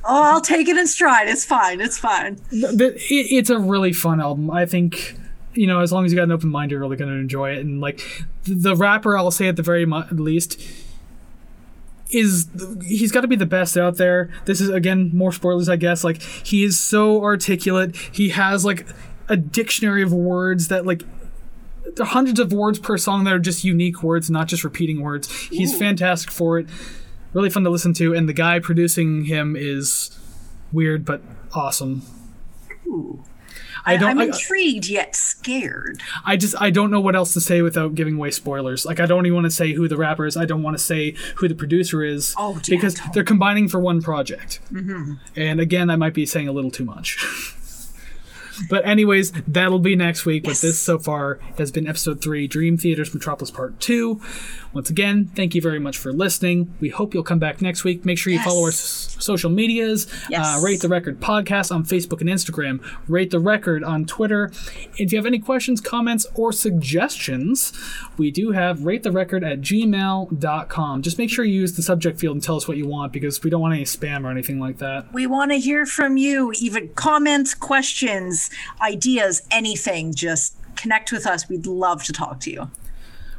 Oh, I'll take it in stride. It's fine. It's fine. it's a really fun album. I think you know, as long as you got an open mind, you're really going to enjoy it. And like the, rapper, I'll say at the very least, is he's got to be the best out there. This is again more spoilers, I guess. Like he is so articulate. He has like a dictionary of words that like. There are hundreds of words per song that are just unique words, not just repeating words. He's fantastic for it. Really fun to listen to, and the guy producing him is weird but awesome. I don't. I'm I, intrigued yet scared. I just I don't know what else to say without giving away spoilers. Like I don't even want to say who the rapper is. I don't want to say who the producer is. Oh, yeah, because they're combining for one project. Mm-hmm. And again, I might be saying a little too much. [LAUGHS] but anyways, that'll be next week. But this so far has been episode three, Dream Theaters Metropolis Part Two. Once again, thank you very much for listening. We hope you'll come back next week. Make sure you follow our s- social medias. Yes. Uh, rate the record podcast on Facebook and Instagram. Rate the record on Twitter. If you have any questions, comments, or suggestions, we do have rate the record at gmail.com. Just make sure you use the subject field and tell us what you want because we don't want any spam or anything like that. We want to hear from you. Even comments, questions, ideas, anything. Just connect with us. We'd love to talk to you.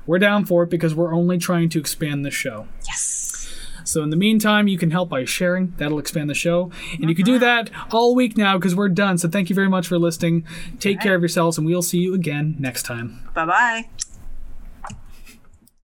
We're down for it because we're only trying to expand the show. Yes. So in the meantime, you can help by sharing. That'll expand the show. And you can do uh-huh. that all week now because we're done. So thank you very much for listening. Take care of yourselves, and we'll see you again next time. Bye bye.